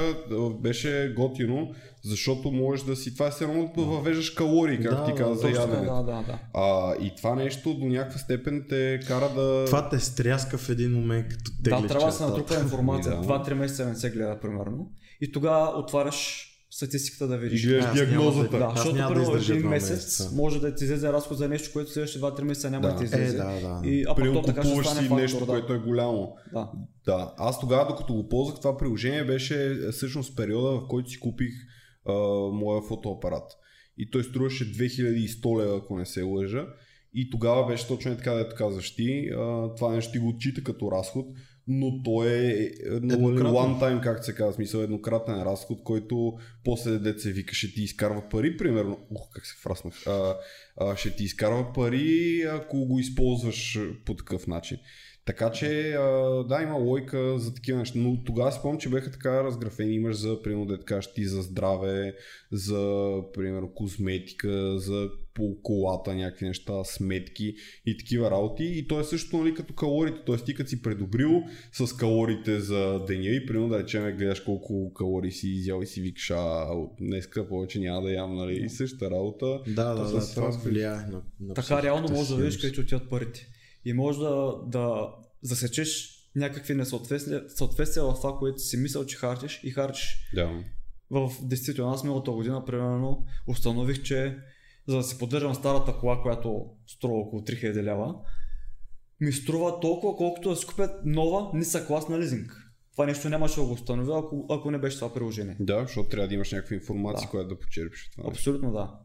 беше готино, защото можеш да си... Това е все едно да въвеждаш калории, както Да, ти да, каза за Точно, яденето. да, да, да. А, и това нещо до някаква степен те кара да... Това те стряска в един момент, като теглиш Да, трябва да се натрупа информация. Да. 2-3 месеца не се гледа, примерно. И тогава отваряш статистиката да И видиш. няма диагнозата. да- Да, защото няма да първо издържа един месец месеца. може да ти излезе разход за нещо, което следващите 2-3 месеца няма Да. да, ти Е, излезе. да, да. И, а пък Примерно то така ще стане си фактор, нещо, да. което е голямо. Да. Да, аз тогава, докато го ползвах това приложение, беше е, всъщност периода, в който си купих а, моя фотоапарат. И той струваше 2100 лева, ако не се лъжа. И тогава беше точно е така, дето казваш ти. А, това нещо ти го отчита като разход, но то е е, Еднократен. one time, как се казва, смисъл еднократен разход, който после се вика, ще ти изкарва пари, примерно. Ух, как се фраснах. А, а, ще ти изкарва пари, ако го използваш по такъв начин. Така че, а, да, има лойка за такива неща. Но тогава си спомням, че бяха така разграфени. Имаш за, примерно, да кажеш ти за здраве, за, примерно, козметика, за по колата, някакви неща, сметки и такива работи. И то е също, нали, като калориите. Тоест, ти като си предобрил с калориите за деня и, примерно, да речем, гледаш колко калории си изял и си викаш, а, от днеска повече няма да ям, нали, и същата работа. Да, да, да, това влияе на, на Така реално можеш да видиш къде ти отиват парите. И можеш да, да засечеш някакви несъответствия съответствия в това, което си мислял, че харчиш и харчиш. Да. В действително, аз миналата година, примерно, установих, че за да си поддържам старата кола, която струва около 3000 лева, ми струва толкова, колкото да си купя нова ниса клас на лизинг. Това нещо нямаше да го установя, ако, ако не беше това приложение. Да, защото трябва да имаш някаква информация, Да. която да почерпиш това. Абсолютно да.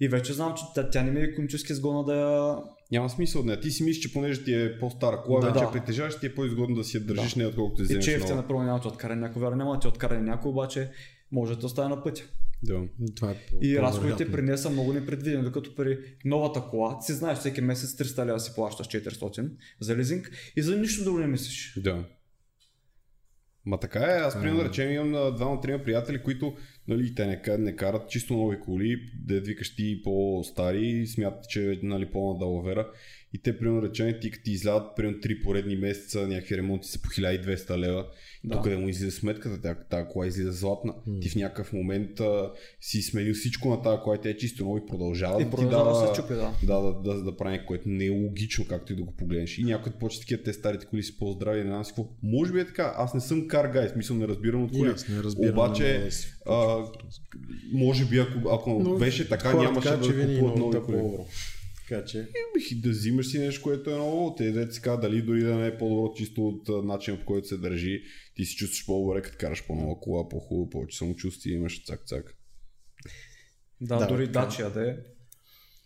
И вече знам, че тя, тя не ми е икономически изгодна да я... Няма смисъл от нея. Ти си мислиш, че понеже ти е по-стара кола, Да. вече Да. я притежаваш, ти е по-изгодно да си я държиш Да. нея, отколкото да И вземеш че ефтина, нова. първо няма да ти откара някой, вярно няма да ти откара някой, обаче може да те оставя на пътя. Да. Това е по- И разходите при нея са много непредвидени, докато при новата кола, ти си знаеш, всеки месец 300 лева си плащаш 400 за лизинг и за нищо друго не мислиш. Да. Ма така е, аз примерно да речем имам двама-трима приятели, които нали, те не, не карат чисто нови коли, да викаш ти по-стари, смятат, че е нали, пълна далавера. И те, примерно, речем, ти като ти излядат примерно 3 поредни месеца, някакви ремонти са по 1200 лева. Да. Да. Тук да му излиза сметката, тя, тази кола излиза златна. Ти в някакъв момент а, си сменил всичко на тази кола тя е чисто ново и продължава И да продължава да се чупи, да. да, да, да, да прави нещо, което не е логично, както и да го погледнеш. И някой почва такива, те старите коли си по-здрави, не знам си какво. Може би е така, аз не съм кар гай, смисъл не разбирам от коли. аз не разбирам. Обаче, а, може би ако, ако Но беше така, нямаше казват, да че винаги купуват нови коли. по-добро. Така че, Бих и да взимаш си нещо, което е ново. Те да си казва, дали дори да не е по-добро чисто от а, начина по който се държи. Ти си чувстваш по-добре, като караш по-нова кола, по-хубаво, повече самочувствие имаш цак-цак. Да, Да, дори така. Дачия да е.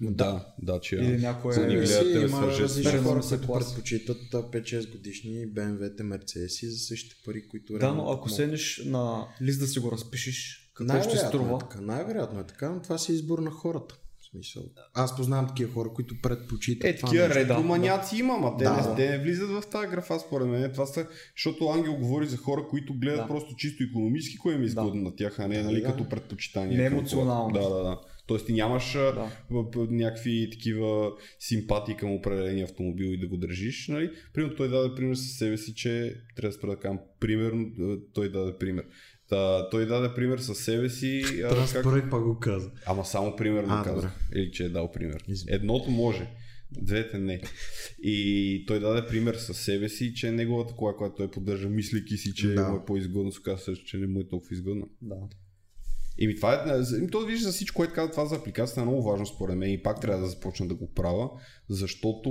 Да, да, че Или някое... За да ме има различни хора, които предпочитат а, 5-6 годишни BMW-те, Мерцедеси за същите пари, които Да, но ако могат. седнеш на лист да си го разпишеш, какво ще Най-вероятно струва? Е така, най-вероятно е така, но това си е избор на хората. В смисъл. Аз познавам такива хора, които предпочитат Е, такива нещо. ретроманяци има, ма те, Да, не, да. те не влизат в тази графа според мен. Това са, защото Ангел говори за хора, които гледат Да. просто чисто економически, кое им е изгодно на тях, а не нали, Да. като предпочитание. Не емоционално. Да, да, да. Тоест ти нямаш Да. някакви такива симпатии към определения автомобил и да го държиш. Нали? Примерно той даде пример със себе си, че трябва да спра да кажам, примерно той даде пример. Та, той даде пример със себе си. а, как... Пак го каза. Ама само примерно А, каза. добре. Или че е дал пример. Извинявай. Едното може, двете не. И той даде пример със себе си, че неговата кола, която той поддържа, мислики си, че Да. му е по-изгодно, се че не му е толкова изгодно. Да. И това е, то вижда за всичко, което казва това за апликацията е много важно според мен и пак трябва да започна да го правя, защото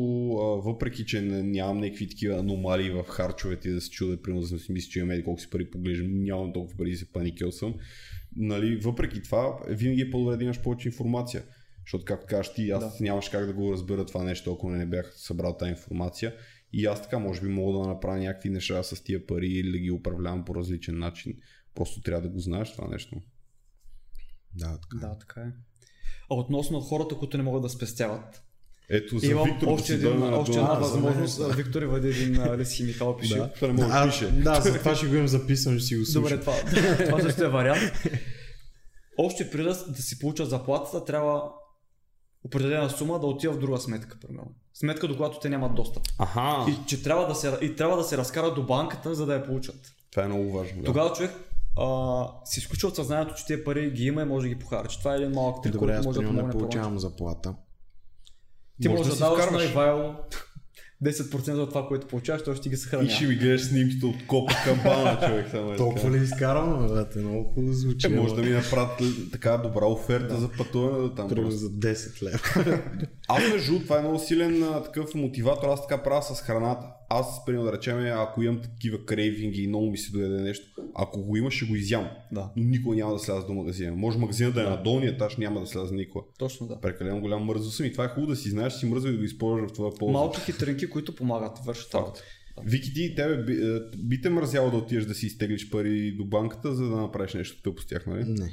въпреки, че нямам някакви такива аномалии в харчовете и да се чуда, примерно да си мисля, че имам еди колко си пари поглеждам, нямам толкова пари да се паникел съм. Нали, въпреки това, винаги е по-добре да имаш повече информация. Защото, както кажеш ти, аз Да. нямаш как да го разбера това нещо, ако не бях събрал тази информация. И аз така, може би, мога да направя някакви неща с тия пари или да ги управлявам по различен начин. Просто трябва да го знаеш това нещо. Да, така. Да, така е. А относно хората, които не могат да спестяват, Ето за имам Виктор още, да един, още една А, възможност. да. Виктор Ивади един лист химикал пише. Да. Това не може да пише. да, за това ще го имам записано, ще си го слушам. Добре, това, това също е вариант. Още преди да, да си получат заплатата, трябва определена сума да отива в друга сметка, примерно. Сметка, до която те нямат достъп. Аха. И, че трябва да се, и трябва да се разкарат до банката, за да я получат. Това е много важно. Да. Тогава човек а, си изключва от съзнанието, че тия пари ги има и може да ги похарчи. Това е един малък трик, Добре, който може да не помогне по получавам заплата. Ти Може можеш да да, даваш на Ивайло 10% от това, което получаваш, той ще ти ги И съхранява. ще ми гледаш снимките от копа камбана, човек. Само е Толкова ли изкарвам, бе, много хубаво звучи. Е, може да ми направят така добра оферта за пътуване да там. Примерно за 10 лева. Аз между това е много силен а, такъв мотиватор, аз така правя с храната. Аз, примерно да речем, ако имам такива крейвинги и много ми се доеде нещо, ако го има, ще го изям. Да, Но никога няма да сляза до магазина. Може магазина да е на долния етаж, няма да сляза никога. точно да. Прекалено голям мързо съм и това е хубаво да си знаеш, си мързо и да го използваш в това полза. Малки хитринки, които помагат, вършат Факт. работа. Вики ти, тебе би, е, би те мързяло да отидеш да си изтеглиш пари до банката, за да направиш нещо тъпо с тях, нали? Не.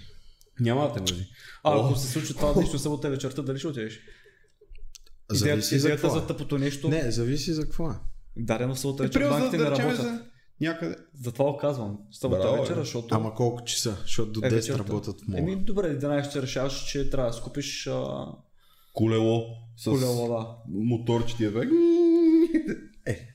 Няма да те мързи. А О. ако се случи това нещо събота вечерта, дали ще отидеш? Идеята, Зависи за идеята какво. за тъпото нещо. Не, зависи за какво. е. Дадено в Е, примерно, банките не да речем, работят. за някъде. Затова го казвам. Събота Браво, вечера, защото... Ама колко часа? Защото до е, 10 вечерта. работят в мола. Еми, добре, 11 ще решаваш, че трябва да скупиш а, Колело с колело, да. мотор, че ти е бе. Е.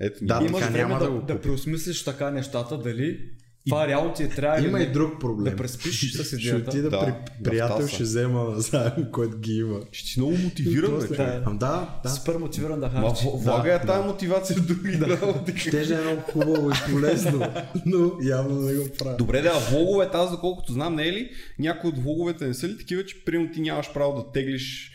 Ето, Да. Имаш така време няма да, да да, го да купя. преосмислиш така нещата, дали това реално ти е трябва Има и друг проблем. Да преспиш с Ще идеята. отида Да, при приятел, ще взема заедно, който ги има. Ще си много мотивиран, бе, човек. Ам, да, да. Супер мотивиран да харчи. влага е тази мотивация в други работи. Ще е много хубаво и полезно, но явно не го правя. Добре, да, влоговете, аз доколкото знам, не е ли? Някои от влоговете не са ли такива, че примерно ти нямаш право да теглиш,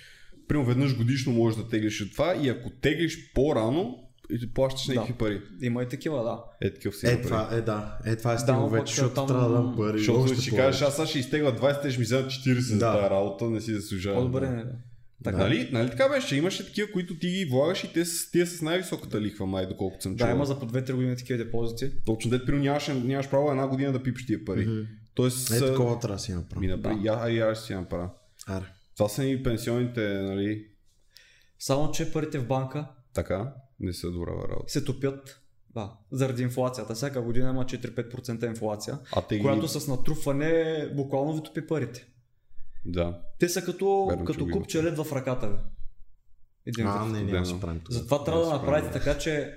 примерно веднъж годишно можеш да теглиш от това и ако теглиш по-рано, и плащаш някакви пари. Има и такива, да. Е, такъв си Е, това е, да. Е, това е Да, стимул но пък вече, защото там- трябва да дам пари. Защото ще повече. кажеш, аз сега ще изтегла 20, те ще ми вземат 40 за Да. тази работа, не си заслужава. По-добре не. Да. Така. Нали, нали така беше? Имаше такива, които ти ги влагаш и те с, тия с най-високата лихва, май, доколкото съм чул. Да, има за по 2-3 години такива депозити. Точно, дет, примерно нямаш, нямаш право една година да пипаш тия пари. Мгм. Тоест, Е, такова трябва да си ми направи, я, а и аз ще си направя. Аре. Това са и пенсионните, нали, Само, че парите в банка така, не са добра работа. се топят да, заради инфлацията. Всяка година има 4-5% инфлация, А те ги... която с натрупване буквално ви топи парите. Да. Те са като, Верно, като го има. купче лед в ръката ви. Един А, не, няма да това. Затова трябва да направите така, че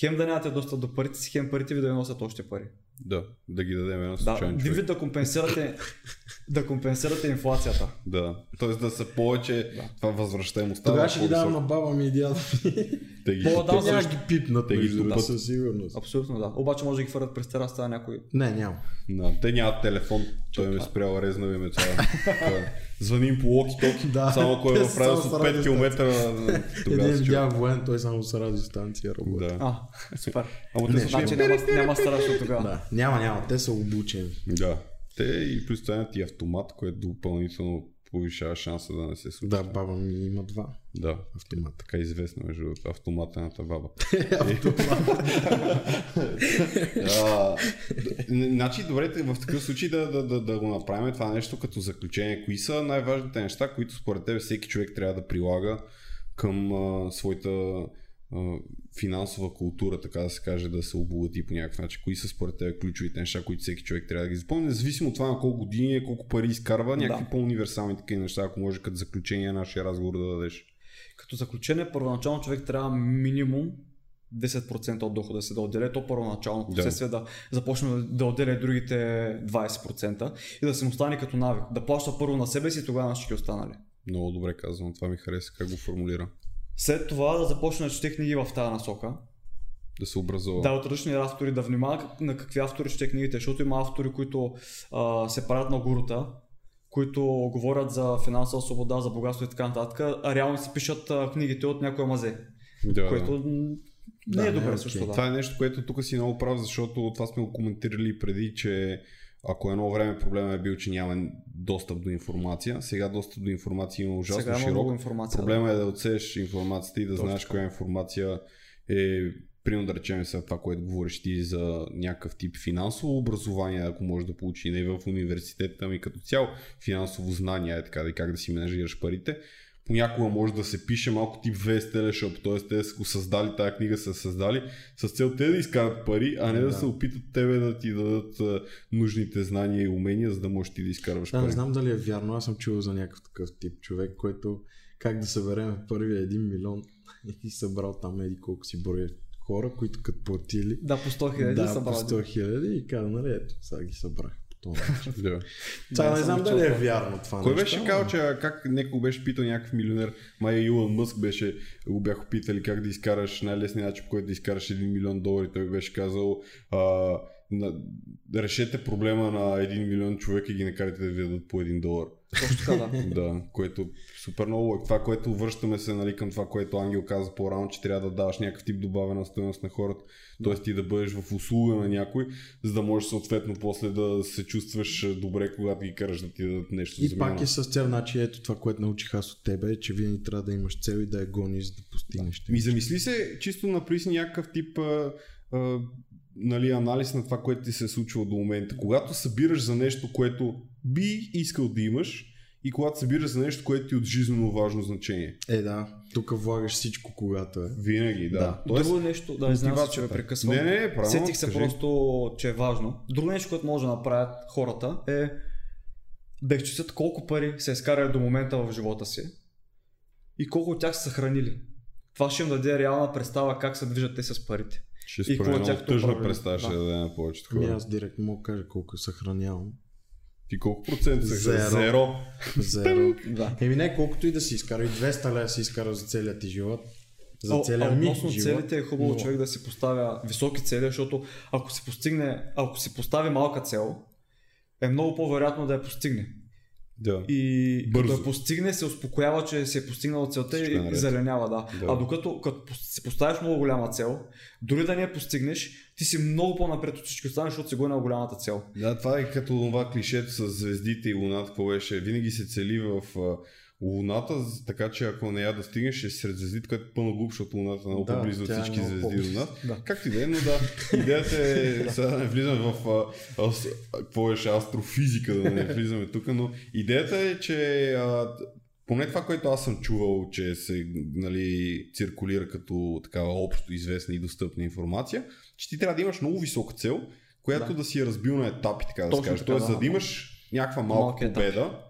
хем да нямате достъп до парите си, хем парите ви да ви носят още пари. Да, да ги дадем на Да, случайен един човек. да компенсирате, да компенсирате инфлацията. Да, т.е. да са повече Да. това възвръщаемостта. Тогава да е ще ги давам на баба ми и дядо ми. Те ги По- Те да, също. ги пипнат, Те ги дупат. със сигурност. Абсолютно да. Обаче може да ги хвърлят през терасата на някой. Не, няма. Да, те нямат телефон, той ми е спрял резнави ме това. това. Звъним по локи-токи, Да, само ако е те в радиус от с 5 км. Един видя воен, той само с радиостанция работи. Да. А, супер. Ама те Значи няма страшно тогава. Няма, няма, те са обучени. Да. Те и плюс това и автомат, което допълнително повишава шанса да не се случи. Да, баба ми има два Да. автомата. Така известно между автоматената баба. Значи, добре, в такъв случай да, да, да, да го направим това нещо като заключение. Кои са най-важните неща, които според теб всеки човек трябва да прилага към а, своята финансова култура, така да се каже, да се обогати по някакъв начин? Кои са според теб ключовите неща, които всеки човек трябва да ги запомни, независимо от това на колко години е, колко пари изкарва, някакви Да. по-универсални такива неща, ако може като заключение на нашия разговор да дадеш. Като заключение, първоначално човек трябва минимум 10% от дохода си да отделя, то първоначално, Да. последствие да започне да- отделя другите 20% и да се му стане като навик. Да плаща първо на себе си, тогава на всички останали. Много добре казвам, това ми хареса как го формулира. След това да започне да чете книги в тази насока. Да се образува. Да, от различни автори, да внимава на какви автори ще книгите, защото има автори, които а, се правят на гурута, които говорят за финансова свобода, за богатство и така нататък, а реално си пишат а, книгите от някоя мазе, да, което не Да, е не е добре окей. също. Да. Това е нещо, което тук си много прав, защото това сме го коментирали преди, че ако едно време проблема е бил, че няма достъп до информация, сега достъп до информация има ужасно Сега има широк. информация. Проблема е да отсееш информацията и да Точно знаеш коя информация е Примерно да речем сега това, което говориш ти за някакъв тип финансово образование, ако може да получи не в университета, ами като цяло финансово знание, е така да как да си менажираш парите. Понякога може да се пише малко тип VS Teleshop, т.е. те са го създали, тази книга са създали с цел те да изкарат пари, а не да, Да. се опитат тебе да ти дадат нужните знания и умения, за да можеш ти да изкарваш Да, не пари. знам дали е вярно. Аз съм чувал за някакъв такъв тип човек, който как да съберем първия един милион и събрал там еди колко си броя хора, които като платили, Да, по 100 хиляди да, по събрали. 100 хиляди и каза, нали, ето, сега ги събрах начин. Да. Сега не знам дали е това. вярно това Кой беше казал, че как някой беше питал някакъв милионер, май Илон Мъск беше, го бяха питали как да изкараш най-лесният начин, по който да изкараш 1 милион долари. Той беше казал, а, на, решете проблема на 1 милион човек и ги накарате да ви дадат по 1 долар. Точно така, да. Да, което супер много е. Това, което връщаме се нали, към това, което Ангел каза по-рано, че трябва да даваш някакъв тип добавена стоеност на хората. Тоест ти да бъдеш в услуга на някой, за да можеш съответно после да се чувстваш добре, когато ги караш да ти дадат нещо И за пак е с цел, значи ето това, което научих аз от тебе, е, че винаги трябва да имаш цел и да я гониш, за да постигнеш. Ми замисли се, чисто направи си някакъв тип а, а, нали, анализ на това, което ти се е случило до момента. Когато събираш за нещо, което би искал да имаш и когато събираш за нещо, което ти е от жизненно важно значение. Е, да, тук влагаш всичко, когато е. Винаги, да. Да. Тоест, Друго нещо, да, знам се, че ме прекъсвам. Не, не, не, правилно. Сетих се кажи. просто, че е важно. Друго нещо, което може да направят хората е да изчислят колко пари са изкарали до момента в живота си и колко от тях са съхранили. Това ще им даде реална представа как се движат те с парите. Ще И какво управление? представа ще Да. даде на повечето хора. аз директно мога да кажа колко съхранявам. Ти колко процента са? Зеро. Зеро. Зеро. Да. Еми не, колкото и да си изкара, и 200 лева си изкара за целия ти живот. За А- целия а ми относно живот. целите е хубаво но- човек да си поставя високи цели, защото ако се постигне, ако се постави малка цел, е много по-вероятно да я постигне. Да. И Бързо. като я постигне, се успокоява, че си е постигнал целта Всичко и, и зеленява, да. Да. А докато като си поставиш много голяма цел, дори да не я постигнеш, ти си много по-напред от всички останали, защото си го е на голямата цел. Да, това е като това клишето с звездите и луната, какво беше. Винаги се цели в луната, така че ако не я да стигнеш, ще си сред звездите, е пълно глуп, защото луната е много Да, по-близо от е всички много звезди до нас. Да. Както и да е, но да, идеята е, сега да не влизаме в а, ас, а, какво беше астрофизика, да не влизаме тук, но идеята е, че а, поне това, което аз съм чувал, че се нали, циркулира като такава общо известна и достъпна информация, че ти трябва да имаш много висока цел, която да, Да. да си е разбил на етапи, така да Точно така, Тоест, да. за да имаш някаква малка победа,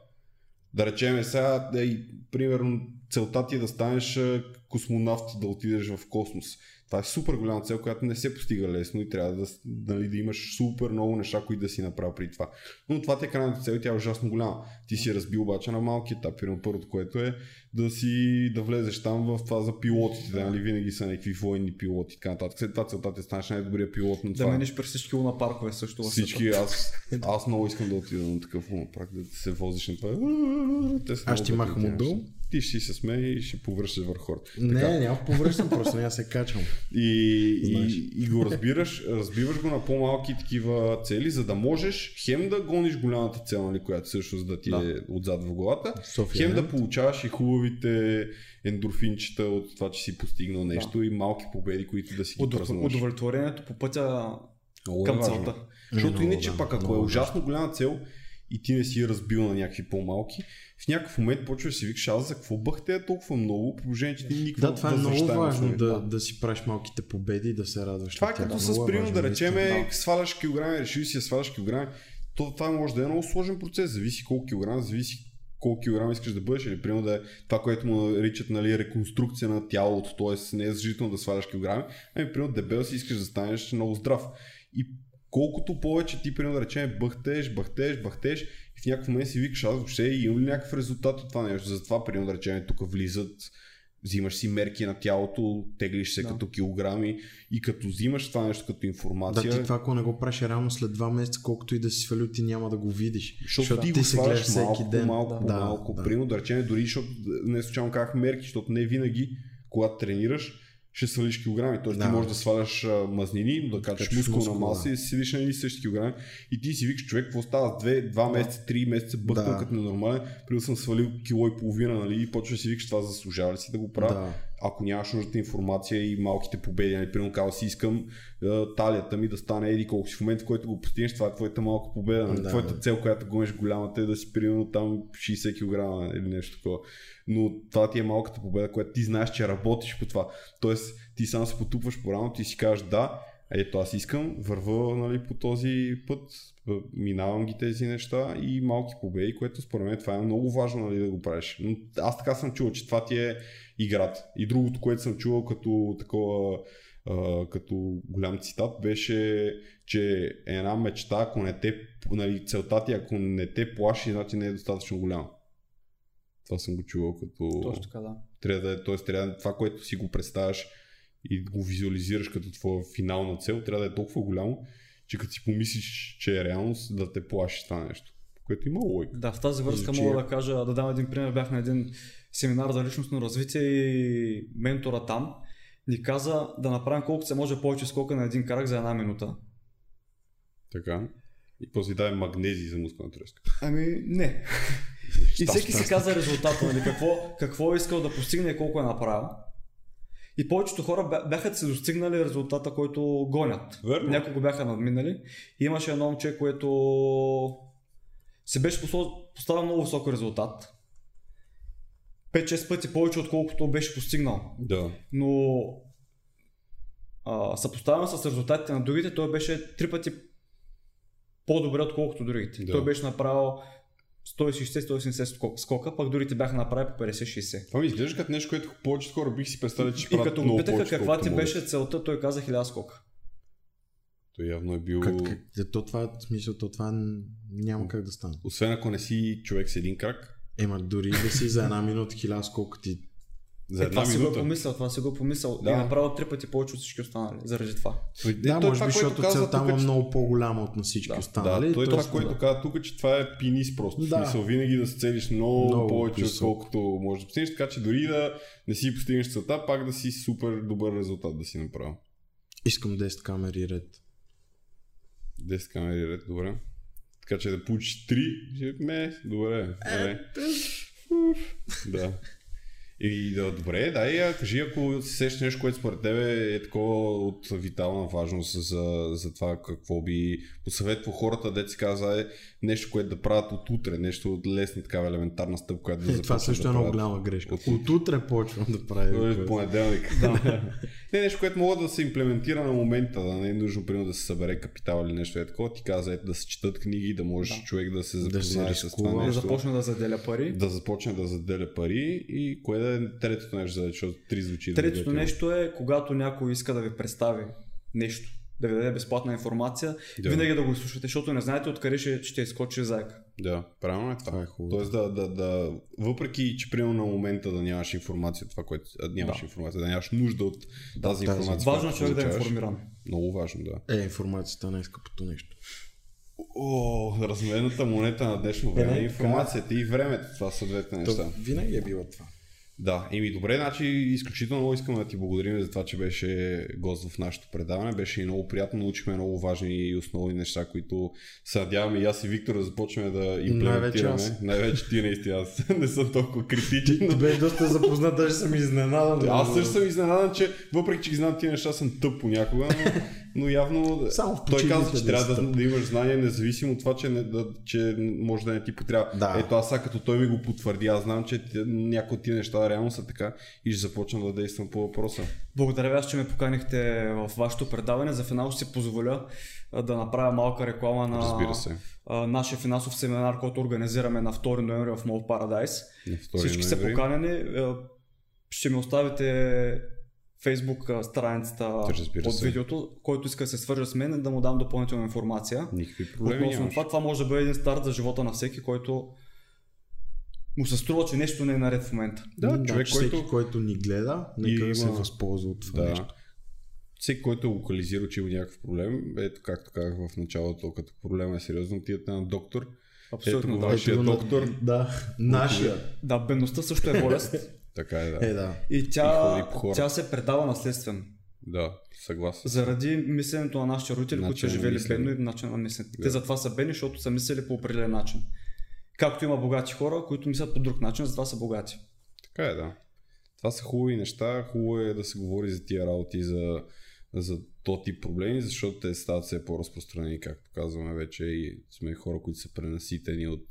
да речем сега, да и, примерно, целта ти е да станеш а, космонавт, да отидеш в космос. Това е супер голяма цел, която не се постига лесно и трябва да, нали, да имаш супер много неща, които да си направи при това. Но това ти е крайната цел и тя е ужасно голяма. Ти си я разбил обаче на малки етапи. Примерно първото, което е да си да влезеш там в това за пилотите, да, нали, винаги са някакви военни пилоти и така нататък. След това целта ти е да станеш най-добрия пилот на Да това. минеш през всички луна паркове също. Всички, аз, аз много искам да отида на такъв лунопарк, да се возиш на това. Те са Аз ще ти махам отдолу. Ти ще си се смее и ще повръщаш върху хората. Не, няма повръщам, просто не се качвам. И, Знаеш. и, и го разбираш, разбиваш го на по-малки такива цели, за да можеш хем да гониш голямата цел, нали, която всъщност да ти Да. е отзад в главата, София, хем не? да получаваш и хубавите ендорфинчета от това, че си постигнал нещо и малки победи, които да си ги Удов-. Удовлетворението по пътя Много е към важно. целта. Защото Много, иначе да, пак ако е много ужасно голяма цел и ти не си разбил на някакви по-малки, в някакъв момент почваш да си викаш аз за какво бъхте толкова много, положение, че ти никаква Да, това е много важно да, да си правиш малките победи и да се радваш. Това е като с примерно да речеме, наистина. сваляш килограми, решил си да сваляш килограми, то това може да е много сложен процес, зависи колко килограма, зависи колко килограма искаш да бъдеш, или примерно да е това, което му наричат нали, реконструкция на тялото, т.е. не е задължително да сваляш килограми, ами примерно дебел си искаш да станеш много здрав. И колкото повече ти, примерно да речем, бъхтеш, бъхтеш, бъхтеш, в някакъв момент си викаш, аз въобще имам ли някакъв резултат от това нещо. Затова, примерно да речем, тук влизат взимаш си мерки на тялото, теглиш се Да. като килограми и като взимаш това нещо като Да, информация, ти това, ако не го правиш реално след два месеца, колкото и да си свалил, ти няма да го видиш. защото ти ти го се гледаш всеки малко ден. малко, Да, малко. да. Примерно да речем, дори защото не случайно казах мерки, защото не винаги, когато тренираш, ще свалиш килограми. Тоест Да. ти можеш да сваляш мазнини, но да качаш мускулна мускул, маса да. и си седиш на едни същи килограми. И ти си викаш, човек, какво става? Две, два месеца, три месеца бъхтам Да. като ненормален, да съм свалил кило и половина, нали? И почваш да си викаш, това заслужава ли си да го правя? Да. Ако нямаш нужната информация и малките победи, нали, примерно казал си искам е, талията ми да стане еди колко си в момента, в който го постигнеш, това е твоята малка победа. Нали? Да. Твоята цел, която гониш голямата е да си примерно там 60 кг или нещо такова. Но това ти е малката победа, която ти знаеш, че работиш по това. Тоест ти сам се потупваш по рамо, ти си кажеш да, ето аз искам, върва нали, по този път, минавам ги тези неща и малки победи, което според мен това е много важно нали, да го правиш. Но аз така съм чувал, че това ти е играта. И другото, което съм чувал като такова а, като голям цитат, беше, че една мечта, ако не те, нали, целта ти, ако не те плаши, значи не е достатъчно голяма. Това съм го чувал като... Точно така, да. Трябва да е, т.е. трябва това, което си го представяш и го визуализираш като твоя финална цел, трябва да е толкова голямо, че като си помислиш, че е реалност, да те плаши това нещо. Което има лойка. Да, в тази връзка мога да кажа, да дам един пример. Бях на един семинар за личностно развитие и ментора там ни каза да направим колкото се може повече скока на един крак за една минута. Така. И после даде магнези за мускулна треска. Ами не. И всеки си каза резултата, нали, какво, какво е искал да постигне и колко е направил. И повечето хора бя- бяха се достигнали резултата, който гонят. Верно. Някои го бяха надминали. И имаше едно момче, което се беше поставил много висок резултат. 5-6 пъти повече, отколкото беше постигнал. Да. Но а, съпоставено с резултатите на другите, той беше три пъти по-добре, отколкото другите. Да. Той беше направил 160-170 скок- скока, пък другите бяха направили по 50-60. Това ми изглежда като нещо, което повечето хора бих си представили, че И като го питаха каква ти беше целта, той каза 1000 скока. Той явно е бил... Как, как, е, то това, смисъл, то това няма как да стане. Освен ако не си човек с един крак, Ема дори да си за една минута хиляда сколко ти... за Е, една това си го е минута. помислял, това си го е помислял. Да. И направил три пъти повече от всички останали, заради това. Той- Да, той може това, би, защото целта му е че- много по-голяма от на всички Да, останали. Да, той това, Тоест, което да. каза тук, че това е пинис просто. Да. В смисъл, винаги да се целиш много, Много повече, отколкото можеш да постигнеш, така че дори да не си постигнеш целта, пак да си супер добър резултат да си направил. Искам 10 камери ред. 10 камери ред, добре. Така че да получиш 3, ще ме, добре. добре. да. И да, добре, дай, а, кажи, ако си сещаш нещо, което според тебе е такова от витална важност за, за това какво би посъветвал хората, да си каза е нещо, което да правят от утре, нещо от лесна такава елементарна стъпка, която да Е, това също да е много голяма грешка. От- От утре почвам да правя. Е понеделник. не, нещо, което мога да се имплементира на момента, да не е нужно, примерно, да се събере капитал или нещо е такова. Ти каза, ето, да се четат книги, да може Да. човек да се Да се запознае с рискува. това Да нещо. започне да заделя пари. да започне да заделя пари и кое да е третото нещо, защото три звучи. Третото добре, нещо е, когато някой иска да ви представи нещо, да ви даде безплатна информация, Да. винаги да го слушате, защото не знаете откъде ще, ще изкочи заека. Да, правилно е това. Това е хубаво. Тоест да, да, да, въпреки, че примерно на момента да нямаш информация, това, което нямаш Да. информация, да нямаш нужда от тази тази. информация. Важно е човек да е информиран. Много важно, да. Е, информацията е най-скъпото нещо. О, разменната монета на днешно време. Е, е информацията и времето. Това са двете неща. То винаги е било това. Да, еми добре, значи изключително много искам да ти благодарим за това, че беше гост в нашето предаване. Беше и много приятно, научихме много важни и основни неща, които се надяваме и аз и Виктор да започнем да имплементираме. Най-вече аз. Най-вече ти наистина, аз не съм толкова критичен. Ти, ти бе доста запознат, даже съм изненадан. Аз също съм изненадан, че въпреки, че ги знам тия неща, съм тъп понякога, но, но явно Само в той каза, че да трябва да, да, имаш знание, независимо от това, че, не, да, че може да не ти потрябва. Да. Ето аз сега като той ми го потвърди, аз знам, че някои от тия неща реално са така и ще започна да действам по въпроса. Благодаря ви, аз, че ме поканихте в вашето предаване. За финал ще си позволя да направя малка реклама на Разбира се. нашия финансов семинар, който организираме на 2 ноември в Мол 2 Всички са ноември. поканени. А, Ще ми оставите Facebook страницата се. видеото, който иска да се свърже с мен, да му дам допълнителна информация. Никакви проблеми Относно нямаш. това, това може да бъде един старт за живота на всеки, който му се струва, че нещо не е наред в момента. Да, човек, всеки, който... който ни гледа, нека И да се има- възползва от това Да. нещо. Всеки, който е локализирал, че има някакъв проблем, ето както казах в началото, като проблема е сериозно, отидете на доктор. Абсолютно Ето да. Вашия Ето доктор. Да, нашия. Да, бедността също е болест Така е, да. Е, да. и И тя, хора. тя се предава наследствено. Да, съгласен. Заради мисленето на нашите родители, които са живели бедно и начин на мислене. Да. Те затова са бедни, защото са мислили по определен начин. Както има богати хора, които мислят по друг начин, затова са богати. Така е, да. Това са хубави неща. Хубаво е да се говори за тия работи, за, за то тип проблеми, защото те стават все по-разпространени, както казваме вече, и сме хора, които са пренаситени от,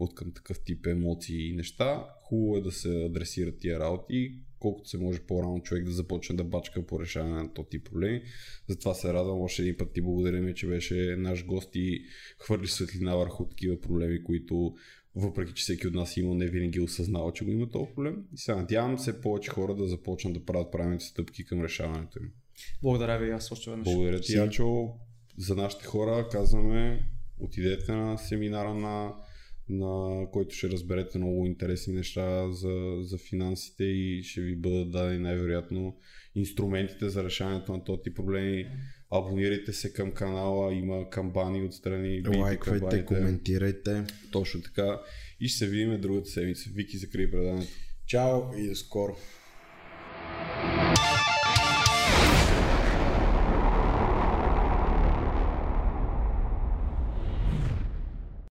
от към такъв тип емоции и неща. Хубаво е да се адресират тия работи, колкото се може по-рано човек да започне да бачка по решаване на този тип проблеми. Затова се радвам още един път ти благодарим, че беше наш гост и хвърли светлина върху такива проблеми, които въпреки че всеки от нас има, не винаги е осъзнава, че го има този проблем. И се надявам все повече хора да започнат да правят правилните стъпки към решаването им. Благодаря ви аз още веднъж. Благодаря ти, Ячо. За нашите хора казваме, отидете на семинара на, на който ще разберете много интересни неща за, за финансите и ще ви бъдат дадени най-вероятно инструментите за решаването на този проблеми. Абонирайте се към канала, има камбани отстрани. Лайквайте, камбаните. коментирайте. Точно така. И ще се видим другата седмица. Вики закрие предаването. Чао и до скоро.